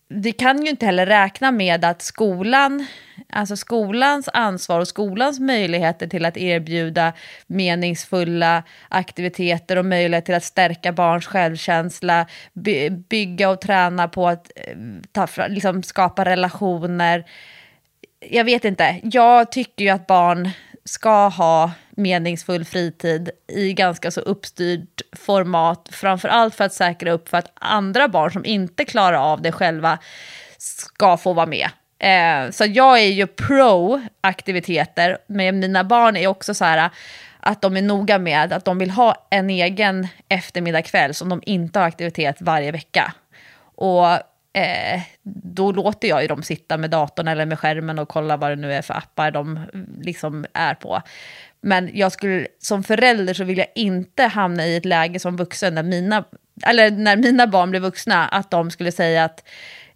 vi kan ju inte heller räkna med att skolan, alltså skolans ansvar och skolans möjligheter till att erbjuda meningsfulla aktiviteter och möjlighet till att stärka barns självkänsla, by bygga och träna på att eh, ta, liksom skapa relationer. Jag vet inte, jag tycker ju att barn ska ha meningsfull fritid i ganska så uppstyrd format, framför allt för att säkra upp för att andra barn som inte klarar av det själva ska få vara med. Eh, så jag är ju pro aktiviteter, men mina barn är också så här att de är noga med att de vill ha en egen eftermiddagkväll som de inte har aktivitet varje vecka. Och eh, då låter jag ju dem sitta med datorn eller med skärmen och kolla vad det nu är för appar de liksom är på. Men jag skulle, som förälder så vill jag inte hamna i ett läge som vuxen när mina, eller när mina barn blir vuxna, att de skulle säga att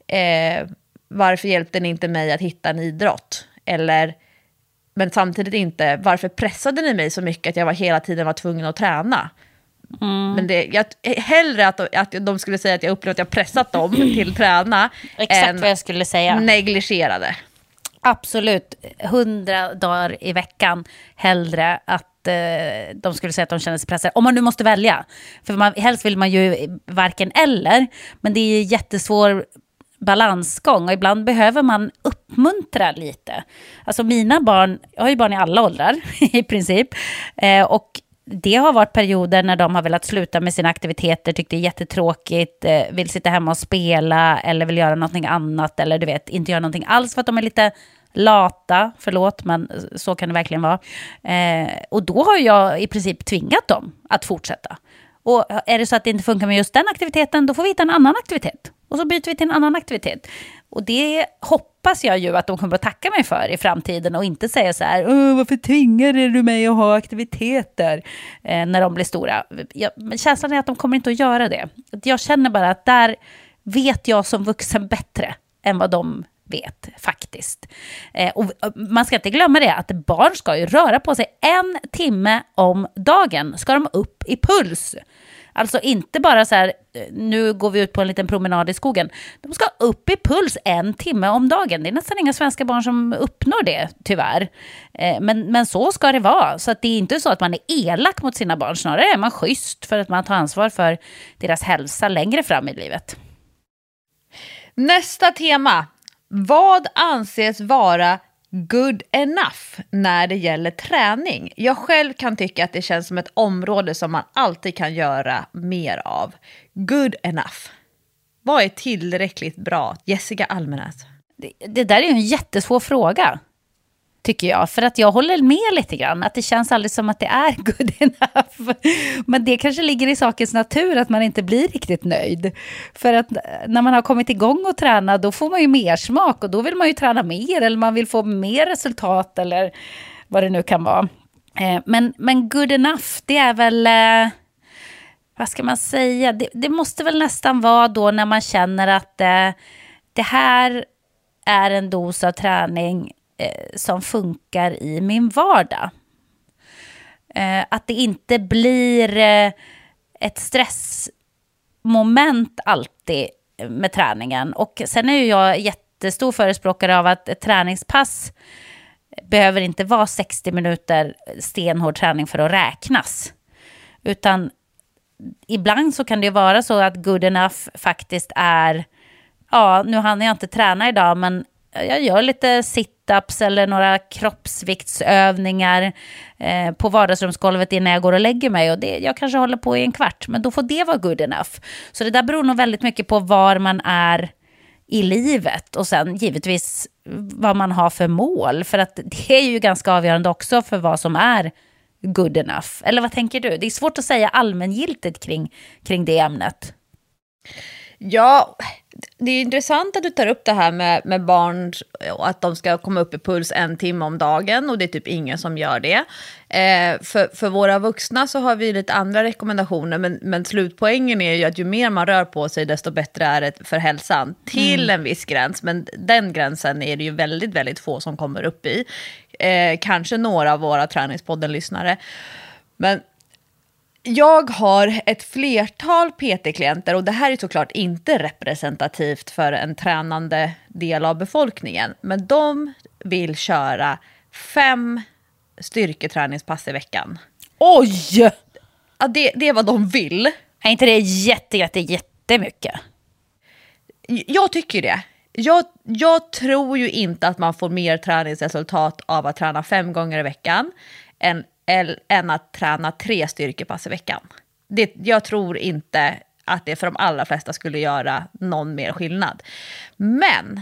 eh, varför hjälpte ni inte mig att hitta en idrott? Eller, men samtidigt inte, varför pressade ni mig så mycket att jag var hela tiden var tvungen att träna? Mm. Men det, jag, hellre att, att de skulle säga att jag upplevde att jag pressat dem till träna. Exakt än vad jag skulle säga. negligerade. Absolut, hundra dagar i veckan hellre att eh, de skulle säga att de känner sig pressade. Om man nu måste välja. För man, helst vill man ju varken eller. Men det är jättesvår balansgång och ibland behöver man uppmuntra lite. Alltså mina barn, jag har ju barn i alla åldrar i princip. Eh, och det har varit perioder när de har velat sluta med sina aktiviteter, tyckt det är jättetråkigt, eh, vill sitta hemma och spela eller vill göra någonting annat eller du vet, inte göra någonting alls för att de är lite lata, förlåt, men så kan det verkligen vara. Eh, och då har jag i princip tvingat dem att fortsätta. Och är det så att det inte funkar med just den aktiviteten, då får vi hitta en annan aktivitet. Och så byter vi till en annan aktivitet. Och det hoppas hoppas jag ju att de kommer att tacka mig för i framtiden och inte säga så här, varför tvingar du mig att ha aktiviteter eh, när de blir stora. Jag, men känslan är att de kommer inte att göra det. Jag känner bara att där vet jag som vuxen bättre än vad de vet faktiskt. Eh, och eh, man ska inte glömma det att barn ska ju röra på sig en timme om dagen. Ska de upp i puls. Alltså inte bara så här, eh, nu går vi ut på en liten promenad i skogen. De ska upp i puls en timme om dagen. Det är nästan inga svenska barn som uppnår det, tyvärr. Eh, men, men så ska det vara. Så att det är inte så att man är elak mot sina barn. Snarare är man schysst för att man tar ansvar för deras hälsa längre fram i livet. Nästa tema. Vad anses vara good enough när det gäller träning. Jag själv kan tycka att det känns som ett område som man alltid kan göra mer av. Good enough. Vad är tillräckligt bra? Jessica Almenäs. Det, det där är ju en jättesvår fråga tycker jag. För att jag håller med lite grann, att det känns aldrig som att det är good enough. Men det kanske ligger i sakens natur att man inte blir riktigt nöjd. För att eh, när man har kommit igång och träna, då får man ju mer smak och då vill man ju träna mer eller man vill få mer resultat eller vad det nu kan vara. Eh, men, men good enough, det är väl... Eh, vad ska man säga? Det, det, måste väl nästan vara då när man känner att eh, det här är en dos av träning Eh, som funkar i min vardag. Eh, att det inte blir eh, ett stressmoment alltid med träningen. Och sen är ju jag jättestor förespråkare av att ett träningspass behöver inte vara 60 minuter stenhård träning för att räknas. Utan ibland så kan det vara så att good enough faktiskt är, ja, nu hann jag inte träna idag, men jag gör lite sit-ups eller några kroppsviktsövningar eh, på vardagsrumsgolvet innan jag går och lägger mig. Och det, jag kanske håller på i en kvart, men då får det vara good enough. Så det där beror nog väldigt mycket på var man är i livet och sen givetvis vad man har för mål. För att det är ju ganska avgörande också för vad som är good enough. Eller vad tänker du? Det är svårt att säga allmängiltigt kring, kring det ämnet. Ja, det är intressant att du tar upp det här med, med barn och att de ska komma upp i puls en timme om dagen och det är typ ingen som gör det. Eh, för, för våra vuxna så har vi lite andra rekommendationer men, men slutpoängen är ju att ju mer man rör på sig desto bättre är det för hälsan. Till mm. en viss gräns, men den gränsen är det ju väldigt, väldigt få som kommer upp i. Eh, kanske några av våra träningspodden-lyssnare. Men jag har ett flertal PT-klienter och det här är såklart inte representativt för en tränande del av befolkningen. Men de vill köra fem styrketräningspass i veckan. Oj! Ja, det, det är vad de vill. Är inte det jätte, jätte, jättemycket? Jag tycker det. Jag, jag tror ju inte att man får mer träningsresultat av att träna fem gånger i veckan än än att träna tre styrkepass i veckan. Det, jag tror inte att det för de allra flesta skulle göra någon mer skillnad. Men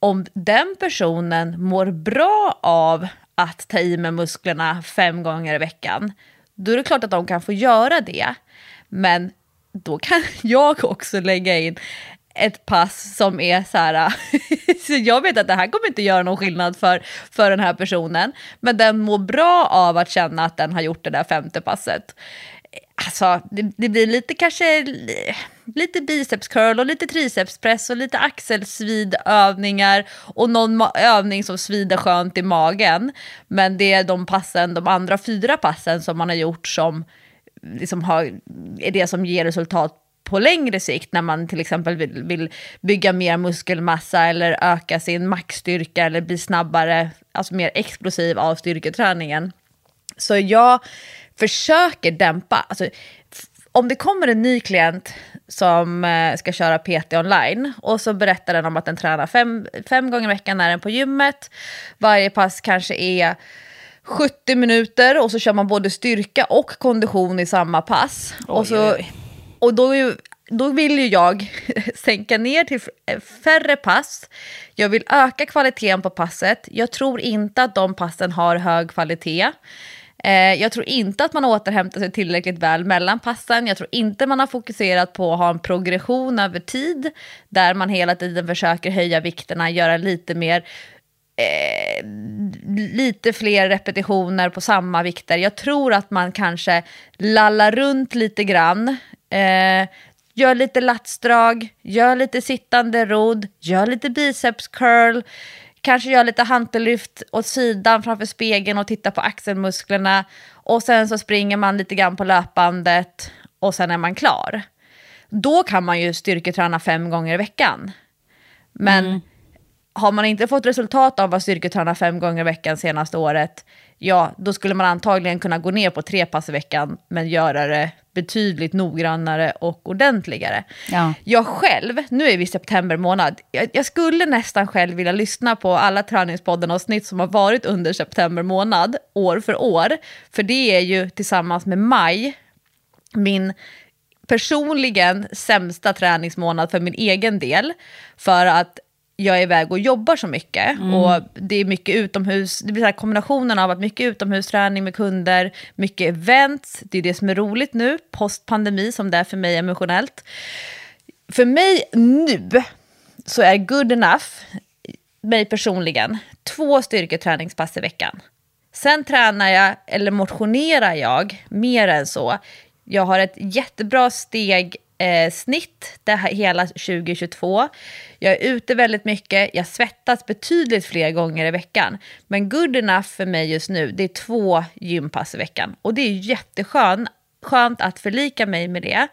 om den personen mår bra av att ta i med musklerna fem gånger i veckan, då är det klart att de kan få göra det. Men då kan jag också lägga in ett pass som är så här, så jag vet att det här kommer inte göra någon skillnad för, för den här personen, men den mår bra av att känna att den har gjort det där femte passet. Alltså, det, det blir lite kanske lite bicepscurl och lite tricepspress och lite axelsvidövningar och någon övning som svider skönt i magen. Men det är de passen, de andra fyra passen som man har gjort som liksom har, är det som ger resultat på längre sikt när man till exempel vill, vill, bygga mer muskelmassa eller öka sin maxstyrka eller bli snabbare, alltså mer explosiv av styrketräningen. Så jag försöker dämpa, alltså, om det kommer en ny klient som eh, ska köra PT online och så berättar den om att den tränar fem, fem gånger i veckan när den på gymmet. Varje pass kanske är 70 minuter och så kör man både styrka och kondition i samma pass. Oj, och, så, och då, då vill ju jag sänka ner till färre pass. Jag vill öka kvaliteten på passet. Jag tror inte att de passen har hög kvalitet. Eh, jag tror inte att man återhämtar sig tillräckligt väl mellan passen. Jag tror inte man har fokuserat på att ha en progression över tid, där man hela tiden försöker höja vikterna, göra lite mer eh, lite fler repetitioner på samma vikter. Jag tror att man kanske lallar runt lite grann. Eh, gör lite latsdrag, gör lite sittande rodd, gör lite biceps curl kanske gör lite hantellyft åt sidan framför spegeln och tittar på axelmusklerna. Och sen så springer man lite grann på löpbandet och sen är man klar. Då kan man ju styrketräna fem gånger i veckan. Men mm. har man inte fått resultat av att styrketräna fem gånger i veckan senaste året, ja, då skulle man antagligen kunna gå ner på tre pass i veckan, men göra det betydligt noggrannare och ordentligare. Ja. Jag själv, nu är vi i september månad, jag, jag, skulle nästan själv vilja lyssna på alla träningspodden avsnitt som har varit under september månad, år för år. För det är ju tillsammans med maj min personligen sämsta träningsmånad för min egen del. För att jag är iväg och jobbar så mycket. Mm. Och det är mycket utomhus, det blir så här kombinationen av att mycket utomhusträning med kunder, mycket events, det är det som är roligt nu, postpandemi som det är för mig emotionellt. För mig nu så är good enough, mig personligen, två styrketräningspass i veckan. Sen tränar jag, eller motionerar jag, mer än så. Jag har ett jättebra steg eh, snitt det här, hela 2022. Jag är ute väldigt mycket, jag svettas betydligt fler gånger i veckan. Men good enough för mig just nu, det är två gympass i veckan. Och det är jätteskönt skönt att förlika mig med det.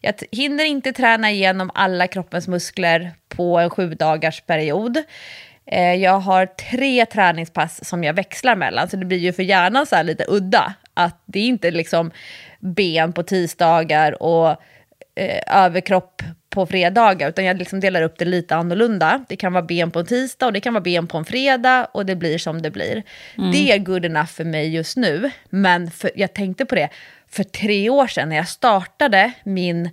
Jag hinner inte träna igenom alla kroppens muskler på en sju dagars period. Eh, jag har tre träningspass som jag växlar mellan, så det blir ju för hjärnan så lite udda. Att det är inte liksom ben på tisdagar och eh, överkropp på fredagar, utan jag liksom delar upp det lite annorlunda. Det kan vara ben på en tisdag och det kan vara ben på en fredag och det blir som det blir. Mm. Det är good enough för mig just nu, men för, jag tänkte på det för tre år sedan när jag startade min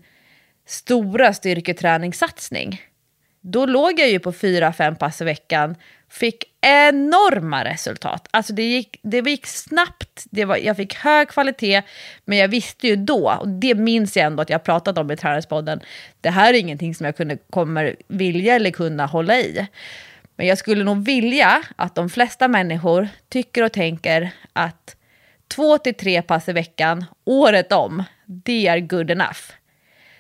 stora styrketräningssatsning. Då låg jag ju på fyra, fem pass i veckan fick enorma resultat. Alltså det gick, det gick snabbt, det var, jag fick hög kvalitet, men jag visste ju då, och det minns jag ändå att jag pratat om i Träningspodden, det här är ingenting som jag kunde, kommer vilja eller kunna hålla i. Men jag skulle nog vilja att de flesta människor tycker och tänker att två till tre pass i veckan, året om, det är good enough.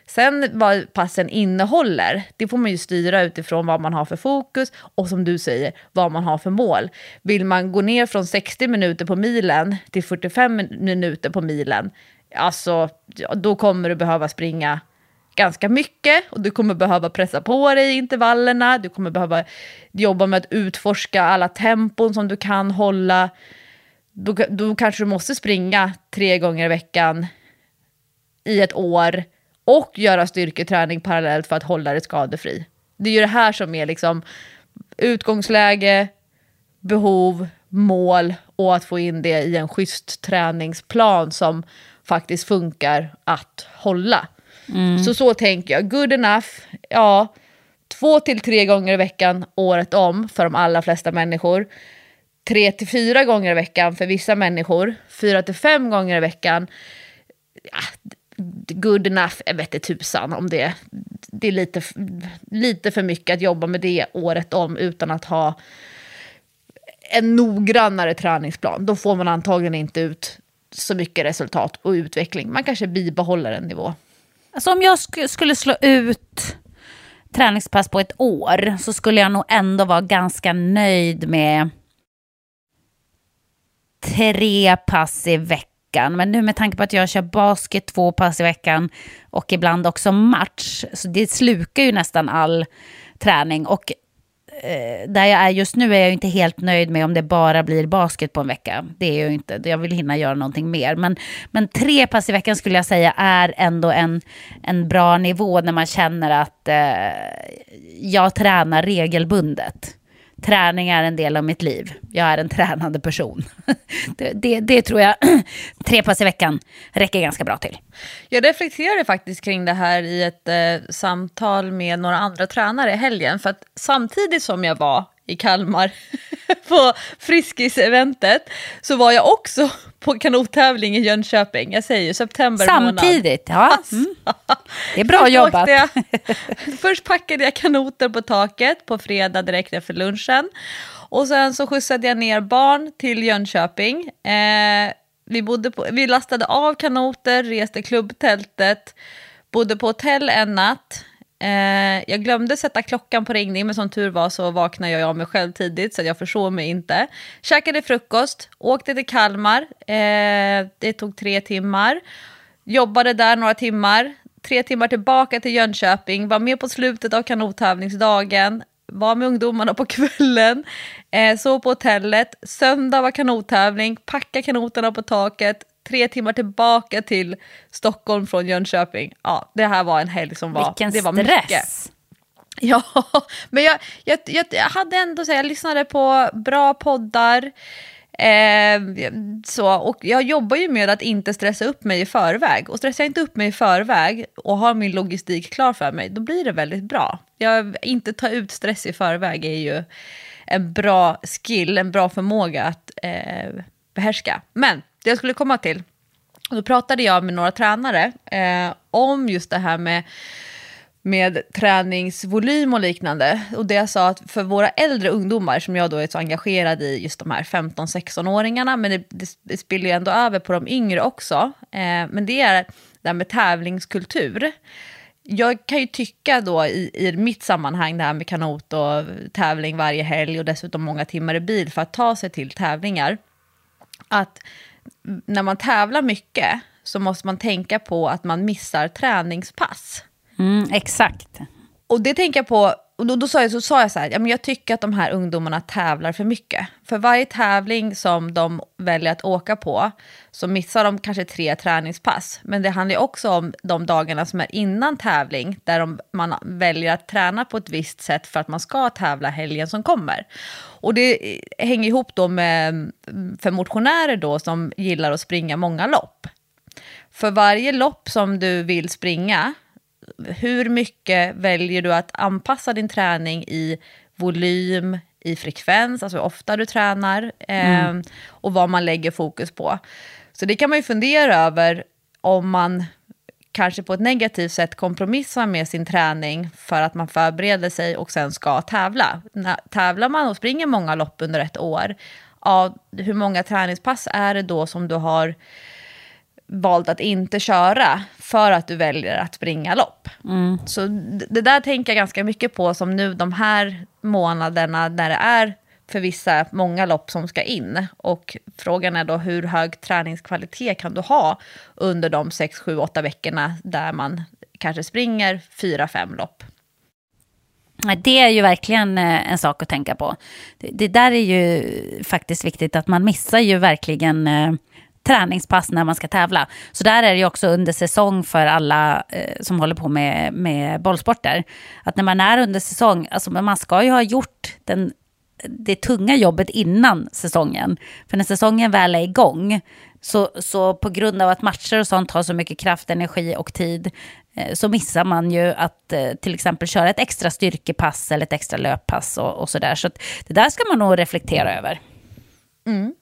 Sen vad passen innehåller, det får man ju styra utifrån vad man har för fokus och som du säger, vad man har för mål. Vill man gå ner från 60 minuter på milen till 45 minuter på milen, alltså då kommer du behöva springa ganska mycket och du kommer behöva pressa på dig i intervallerna, du kommer behöva jobba med att utforska alla tempon som du kan hålla. Då, då kanske du måste springa tre gånger i veckan i ett år och göra styrketräning parallellt för att hålla dig skadefri. Det är ju det här som är liksom utgångsläge, behov, mål och att få in det i en schysst träningsplan som faktiskt funkar att hålla. Mm. Så så tänker jag. Good enough, ja, två till tre gånger i veckan året om för de allra flesta människor. Tre till fyra gånger i veckan för vissa människor. Fyra till fem gånger i veckan. Ja, good enough, jag vet inte tusan om det, det är lite, lite för mycket att jobba med det året om utan att ha en noggrannare träningsplan. Då får man antagligen inte ut så mycket resultat och utveckling. Man kanske bibehåller en nivå. Alltså om jag sk skulle slå ut träningspass på ett år så skulle jag nog ändå vara ganska nöjd med tre pass i veckan veckan. Men nu med tanke på att jag kör basket två pass i veckan och ibland också match, så det slukar ju nästan all träning. Och eh, där jag är just nu är jag inte helt nöjd med om det bara blir basket på en vecka. Det är jag inte. Jag vill hinna göra någonting mer. Men, men tre pass i veckan skulle jag säga är ändå en, en bra nivå när man känner att eh, jag tränar regelbundet träning är en del av mitt liv. Jag är en tränande person. Det, det, det, tror jag tre pass i veckan räcker ganska bra till. Jag reflekterade faktiskt kring det här i ett eh, samtal med några andra tränare i helgen. För att samtidigt som jag var i Kalmar på Friskis-eventet så var jag också på kanottävling i Jönköping. Jag säger ju september Samtidigt, månad. ja. Mm. Det är bra först jobbat. Jag, först packade jag kanoter på taket på fredag direkt efter lunchen. Och sen så skjutsade jag ner barn till Jönköping. Eh, vi, bodde på, vi lastade av kanoter, reste klubbtältet, bodde på hotell en natt. Eh, jag glömde sätta klockan på ringning, men som tur var så vaknade jag av mig själv tidigt så jag försov mig inte. Käkade frukost, åkte till Kalmar, eh, det tog tre timmar. Jobbade där några timmar, tre timmar tillbaka till Jönköping, var med på slutet av kanottävlingsdagen, var med ungdomarna på kvällen, eh, sov på hotellet, söndag var kanottävling, packa kanoterna på taket, tre timmar tillbaka till Stockholm från Jönköping. Ja, det här var en helg som var... Vilken det var stress! Mycket. Ja, men jag, jag, jag, hade ändå så jag lyssnade på bra poddar. Eh, så, och jag jobbar ju med att inte stressa upp mig i förväg. Och stressar jag inte upp mig i förväg och har min logistik klar för mig, då blir det väldigt bra. Jag, inte ta ut stress i förväg är ju en bra skill, en bra förmåga att eh, behärska. Men det jag skulle komma till, då pratade jag med några tränare eh, om just det här med med träningsvolym och liknande. Och det jag sa att för våra äldre ungdomar, som jag då är så engagerad i, just de här 15-16-åringarna, men det, det, det spiller ju ändå över på de yngre också. Eh, men det är det här med tävlingskultur. Jag kan ju tycka då i, i mitt sammanhang, det här med kanot och tävling varje helg och dessutom många timmar i bil för att ta sig till tävlingar, att när man tävlar mycket så måste man tänka på att man missar träningspass. Mm, exakt. Och det tänker jag på, och då, då sa jag, så sa jag så här, ja, men jag tycker att de här ungdomarna tävlar för mycket. För varje tävling som de väljer att åka på så missar de kanske tre träningspass. Men det handlar också om de dagarna som är innan tävling, där de, man väljer att träna på ett visst sätt för att man ska tävla helgen som kommer. Och det eh, hänger ihop då med, mm, för motionärer då som gillar att springa många lopp. För varje lopp som du vill springa hur mycket väljer du att anpassa din träning i volym, i frekvens, alltså hur ofta du tränar mm. eh, och vad man lägger fokus på. Så det kan man ju fundera över om man kanske på ett negativt sätt kompromissar med sin träning för att man förbereder sig och sen ska tävla. När, tävlar man och springer många lopp under ett år, ja, hur många träningspass är det då som du har valt att inte köra för att du väljer att springa lopp. Mm. Så det där tänker jag ganska mycket på som nu de här månaderna när det är för vissa många lopp som ska in. Och frågan är då hur hög träningskvalitet kan du ha under de 6, 7, 8 veckorna där man kanske springer 4-5 lopp. Det är ju verkligen eh, en sak att tänka på. Det där är ju faktiskt viktigt att man missar ju verkligen eh, träningspass när man ska tävla. Så där är det ju också under säsong för alla eh, som håller på med, med bollsporter. Att när man är under säsong, alltså man ska ju ha gjort den, det tunga jobbet innan säsongen. För när säsongen väl är igång, så, så på grund av att matcher och sånt tar så mycket kraft, energi och tid, eh, så missar man ju att eh, till exempel köra ett extra styrkepass eller ett extra löppass och, och sådär. Så det där ska man nog reflektera över. Mm.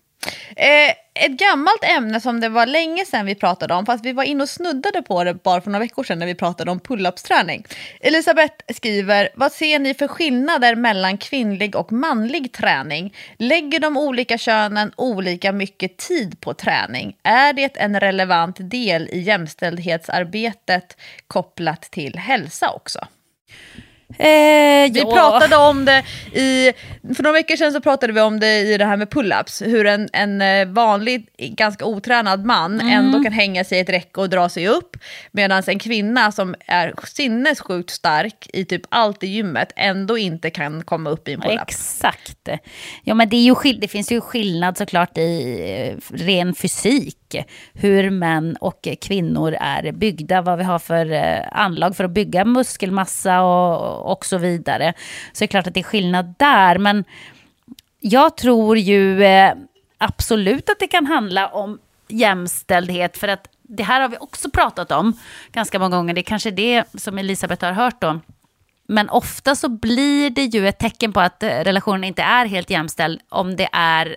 Eh, ett gammalt ämne som det var länge sedan vi pratade om, fast vi var inne och snuddade på det bara för några veckor sedan när vi pratade om pull-ups-träning. Elisabeth skriver, vad ser ni för skillnader mellan kvinnlig och manlig träning? Lägger de olika könen olika mycket tid på träning? Är det en relevant del i jämställdhetsarbetet kopplat till hälsa också? Eh, vi pratade om det i, för några veckor sedan så pratade vi om det i det här med pull-ups, hur en, en eh, vanlig, ganska otränad man mm. ändå kan hänga sig i ett räcke och dra sig upp, medan en kvinna som är sinnessjukt stark i typ allt i gymmet ändå inte kan komma upp i en pull-up. Exakt. Ja men det, är ju, det finns ju skillnad såklart i eh, ren fysik hur män och kvinnor är byggda, vad vi har för eh, anlag för att bygga muskelmassa och, och så vidare. Så det är klart att det är skillnad där, men jag tror ju eh, absolut att det kan handla om jämställdhet, för att det här har vi också pratat om ganska många gånger. Det är kanske det som Elisabeth har hört om, Men ofta så blir det ju ett tecken på att eh, relationen inte är helt jämställd om det är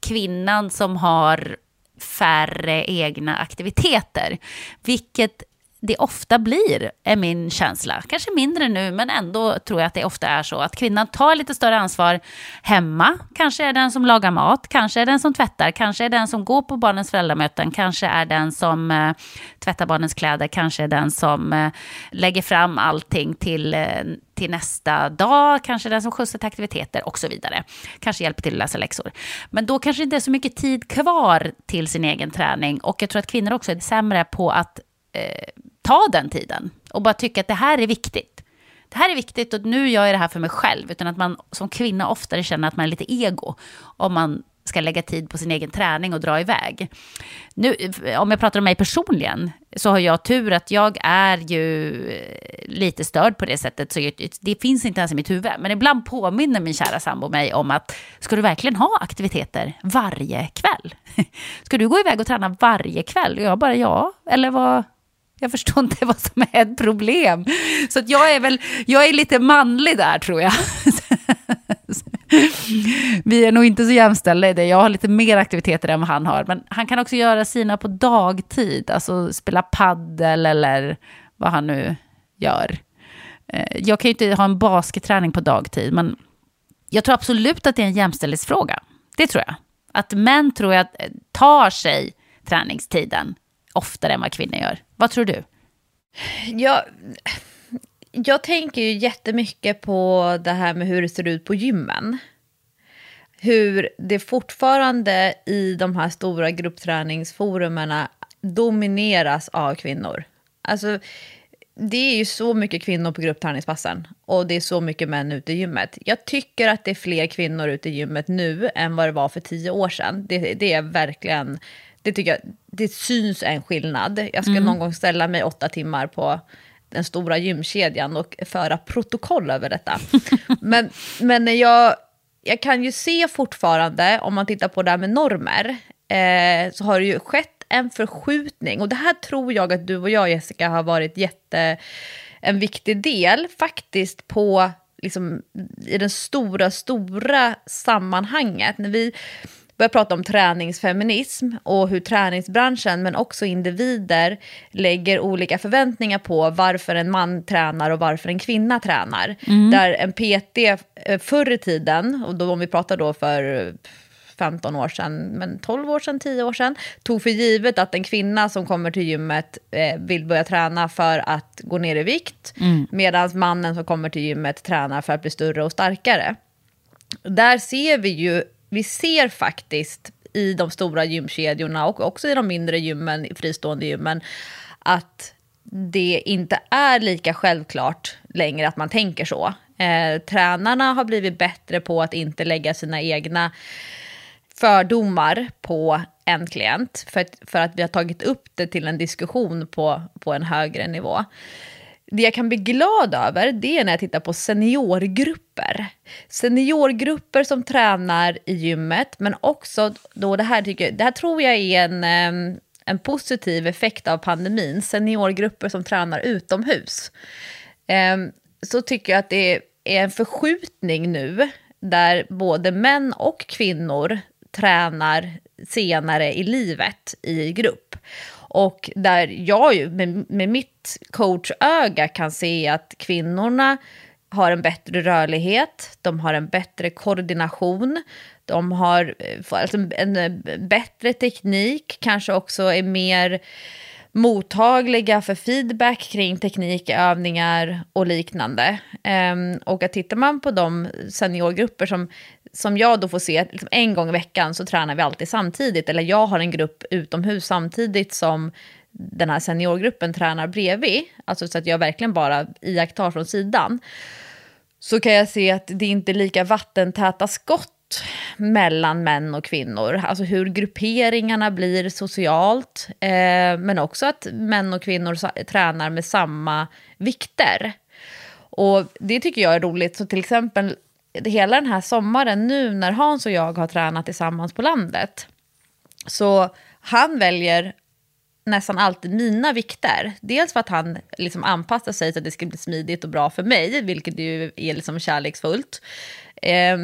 kvinnan som har färre egna aktiviteter. Vilket det ofta blir, är min känsla. Kanske mindre nu, men ändå tror jag att det ofta är så. Att kvinnan tar lite större ansvar hemma. Kanske är den som lagar mat, kanske är den som tvättar, kanske är den som går på barnens föräldramöten, kanske är den som eh, tvättar barnens kläder, kanske är den som eh, lägger fram allting till, eh, till nästa dag, kanske den som skjutsar till aktiviteter och så vidare. Kanske hjälper till att läsa läxor. Men då kanske det inte är så mycket tid kvar till sin egen träning. Och jag tror att kvinnor också är sämre på att eh, ta den tiden och bara tycka att det här är viktigt. Det här är viktigt och nu gör jag det här för mig själv. Utan att man som kvinna oftare känner att man är lite ego om man ska lägga tid på sin egen träning och dra iväg. Nu, eh, om jag pratar om mig personligen, så har jag tur att jag är ju eh, lite störd på det sättet. Så det finns inte ens i mitt huvud. Men ibland påminner min kära sambo mig om att ska du verkligen ha aktiviteter varje kväll? Ska du gå iväg och träna varje kväll? Och jag bara ja, eller vad, jag förstår inte vad som är ett problem. Så att jag är väl, jag är lite manlig där tror jag. Vi är nog inte så jämställda i det. Jag har lite mer aktiviteter än vad han har. Men han kan också göra sina på dagtid. Alltså spela paddel eller vad han nu gör. Eh, jag kan ju inte ha en basketträning på dagtid. Men jag tror absolut att det är en jämställdhetsfråga. Det tror jag. Att män tror jag eh, tar sig träningstiden oftare än vad kvinnor gör. Vad tror du? Jag, jag tänker ju jättemycket på det här med hur det ser ut på gymmen. Hur det fortfarande i de här stora gruppträningsforumerna domineras av kvinnor. Alltså, det är ju så mycket kvinnor på gruppträningspassen och det är så mycket män ute i gymmet. Jag tycker att det är fler kvinnor ute i gymmet nu än vad det var för tio år sedan. Det, det är verkligen det tycker jag, det syns en skillnad. Jag ska mm. någon gång ställa mig åtta timmar på den stora gymkedjan och föra protokoll över detta. men men jag, jag kan ju se fortfarande, om man tittar på det här med normer, eh, så har det ju skett en förskjutning. Och det här tror jag att du och jag, Jessica, har varit jätte, en viktig del faktiskt på liksom, i den stora, stora sammanhanget. När vi börjar prata om träningsfeminism och hur träningsbranschen men också individer lägger olika förväntningar på varför en man tränar och varför en kvinna tränar. Mm. Där en PT eh, förr i tiden, och då om vi pratar då för 15 år sedan, men 12 år sedan, 10 år sedan, tog för givet att en kvinna som kommer till gymmet eh, vill börja träna för att gå ner i vikt, mm. medan mannen som kommer till gymmet tränar för att bli större och starkare. Där ser vi ju vi ser faktiskt i de stora gymkedjorna och också i de mindre gymmen, fristående gymmen, att det inte är lika självklart längre att man tänker så. Eh, tränarna har blivit bättre på att inte lägga sina egna fördomar på en klient för att, för att vi har tagit upp det till en diskussion på, på en högre nivå det jag kan bli glad över det är när jag tittar på seniorgrupper. Seniorgrupper som tränar i gymmet, men också då det här, tycker, det här tror jag är en, ehm, en positiv effekt av pandemin. Seniorgrupper som tränar utomhus. Ehm, så tycker jag att det är en förskjutning nu där både män och kvinnor tränar senare i livet i grupp. Och där jag ju med, med mitt coachöga kan se att kvinnorna har en bättre rörlighet, de har en bättre koordination, de har eh, alltså en bättre teknik, kanske också är mer mottagliga för feedback kring teknikövningar och liknande. Um, och att tittar man på de seniorgrupper som, som jag då får se, liksom en gång i veckan så tränar vi alltid samtidigt, eller jag har en grupp utomhus samtidigt som den här seniorgruppen tränar bredvid, alltså så att jag verkligen bara iakttar från sidan, så kan jag se att det inte är lika vattentäta skott mellan män och kvinnor. Alltså hur grupperingarna blir socialt, eh, men också att män och kvinnor tränar med samma vikter. Och det tycker jag är roligt. Så till exempel hela den här sommaren nu när Hans och jag har tränat tillsammans på landet, så han väljer nästan alltid mina vikter. Dels för att han liksom anpassar sig så att det ska bli smidigt och bra för mig, vilket ju är liksom kärleksfullt. Eh,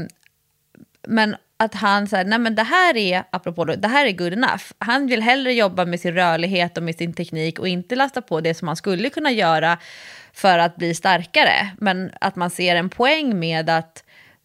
men att han säger, nej men det här är, apropå då, det här är good enough. Han vill hellre jobba med sin rörlighet och med sin teknik och inte lasta på det som han skulle kunna göra för att bli starkare. Men att man ser en poäng med att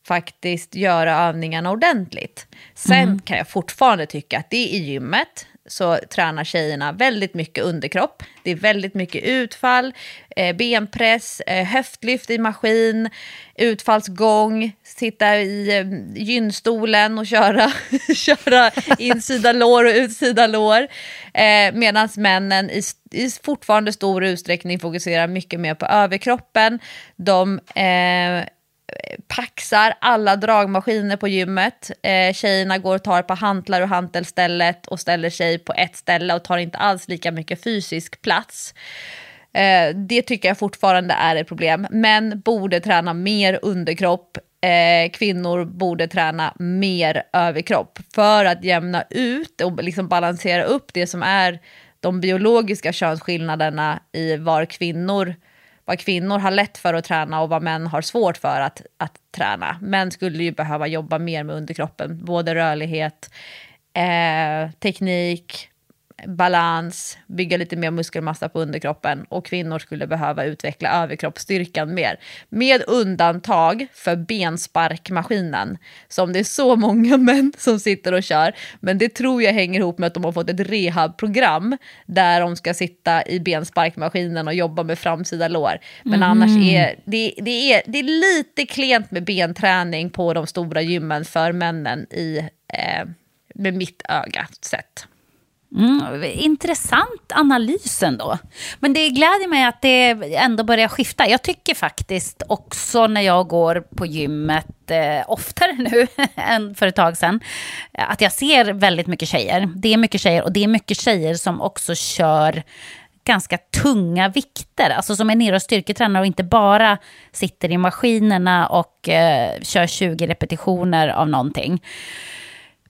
faktiskt göra övningarna ordentligt. Sen mm. kan jag fortfarande tycka att det i gymmet, så tränar tjejerna väldigt mycket underkropp. Det är väldigt mycket utfall, eh, benpress, eh, höftlyft i maskin, utfallsgång, sitta i eh, gynstolen och köra, köra insida lår och utsida lår. Eh, Medan männen i, i fortfarande stor utsträckning fokuserar mycket mer på överkroppen. De eh, paxar alla dragmaskiner på gymmet. Eh, tjejerna går och tar på hantlar och hantelstället och ställer sig på ett ställe och tar inte alls lika mycket fysisk plats. Eh, det tycker jag fortfarande är ett problem. Män borde träna mer underkropp. Eh, kvinnor borde träna mer överkropp för att jämna ut och liksom balansera upp det som är de biologiska könsskillnaderna i var kvinnor vad kvinnor har lätt för att träna och vad män har svårt för att, att träna. Män skulle ju behöva jobba mer med underkroppen, både rörlighet, eh, teknik, balans, bygga lite mer muskelmassa på underkroppen och kvinnor skulle behöva utveckla överkroppsstyrkan mer. Med undantag för bensparkmaskinen som det är så många män som sitter och kör. Men det tror jag hänger ihop med att de har fått ett rehabprogram där de ska sitta i bensparkmaskinen och jobba med framsida lår. Men mm. annars är det, det, är det är lite klent med benträning på de stora gymmen för männen i, eh, med mitt öga sett. Mm, intressant analys ändå. Men det gläder mig att det ändå börjar skifta. Jag tycker faktiskt också när jag går på gymmet eh, oftare nu än för ett tag sedan, eh, att jag ser väldigt mycket tjejer. Det är mycket tjejer och det är mycket tjejer som också kör ganska tunga vikter, alltså som är nere och styrketränar och inte bara sitter i maskinerna och eh, kör 20 repetitioner av någonting.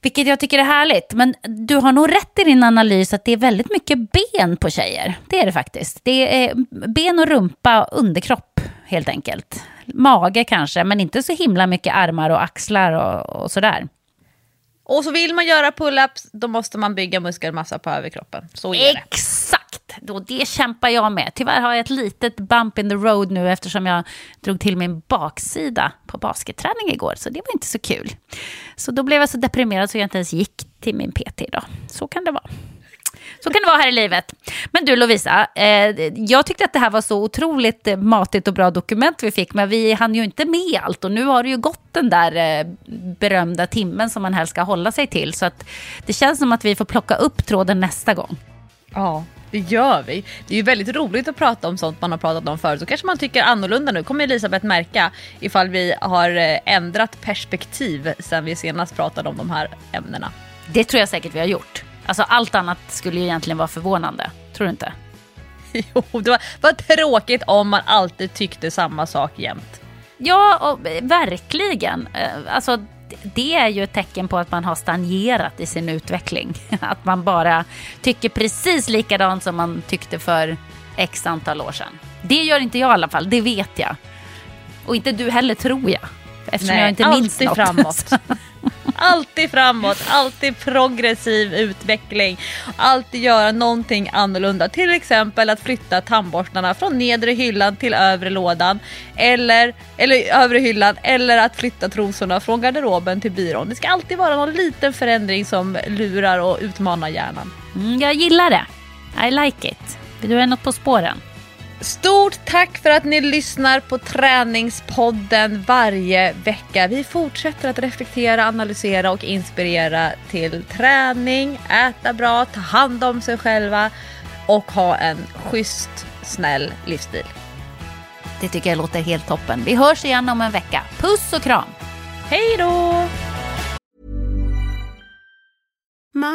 Vilket jag tycker är härligt. Men du har nog rätt i din analys att det är väldigt mycket ben på tjejer. Det är det faktiskt. Det är ben och rumpa, underkropp helt enkelt. Mage kanske, men inte så himla mycket armar och axlar och, och sådär. Och så vill man göra pull-ups, då måste man bygga muskelmassa på överkroppen. Så är det. Exakt! Då det kämpar jag med. Tyvärr har jag ett litet bump in the road nu eftersom jag drog till min baksida på basketträning igår. Så det var inte så kul. Så då blev jag så deprimerad så jag inte ens gick till min PT idag. Så kan det vara. Så kan det vara här i livet. Men du Lovisa, eh, jag tyckte att det här var så otroligt eh, matigt och bra dokument vi fick, men vi hann ju inte med allt och nu har det ju gått den där eh, berömda timmen som man helst ska hålla sig till. Så att det känns som att vi får plocka upp tråden nästa gång. Ja, det gör vi. Det är ju väldigt roligt att prata om sånt man har pratat om förut. Så kanske man tycker annorlunda nu. kommer Elisabeth märka ifall vi har eh, ändrat perspektiv sen vi senast pratade om de här ämnena. Det tror jag säkert vi har gjort. Alltså allt annat skulle ju egentligen vara förvånande. Tror du inte? Jo, det var, var tråkigt om man alltid tyckte samma sak jämt. Ja, och, verkligen. Eh, alltså, det är ju ett tecken på att man har stagnerat i sin utveckling. Att man bara tycker precis likadant som man tyckte för x antal år sedan. Det gör inte jag i alla fall, det vet jag. Och inte du heller tror jag. Eftersom Nej, jag inte minns något. framåt. alltid framåt, alltid progressiv utveckling. Alltid göra någonting annorlunda. Till exempel att flytta tandborstarna från nedre hyllan till övre lådan. Eller, eller övre hyllan. Eller att flytta trosorna från garderoben till byrån. Det ska alltid vara någon liten förändring som lurar och utmanar hjärnan. Mm, jag gillar det. I like it. Du är något på spåren. Stort tack för att ni lyssnar på Träningspodden varje vecka. Vi fortsätter att reflektera, analysera och inspirera till träning, äta bra, ta hand om sig själva och ha en schysst, snäll livsstil. Det tycker jag låter helt toppen. Vi hörs igen om en vecka. Puss och kram! Hej då!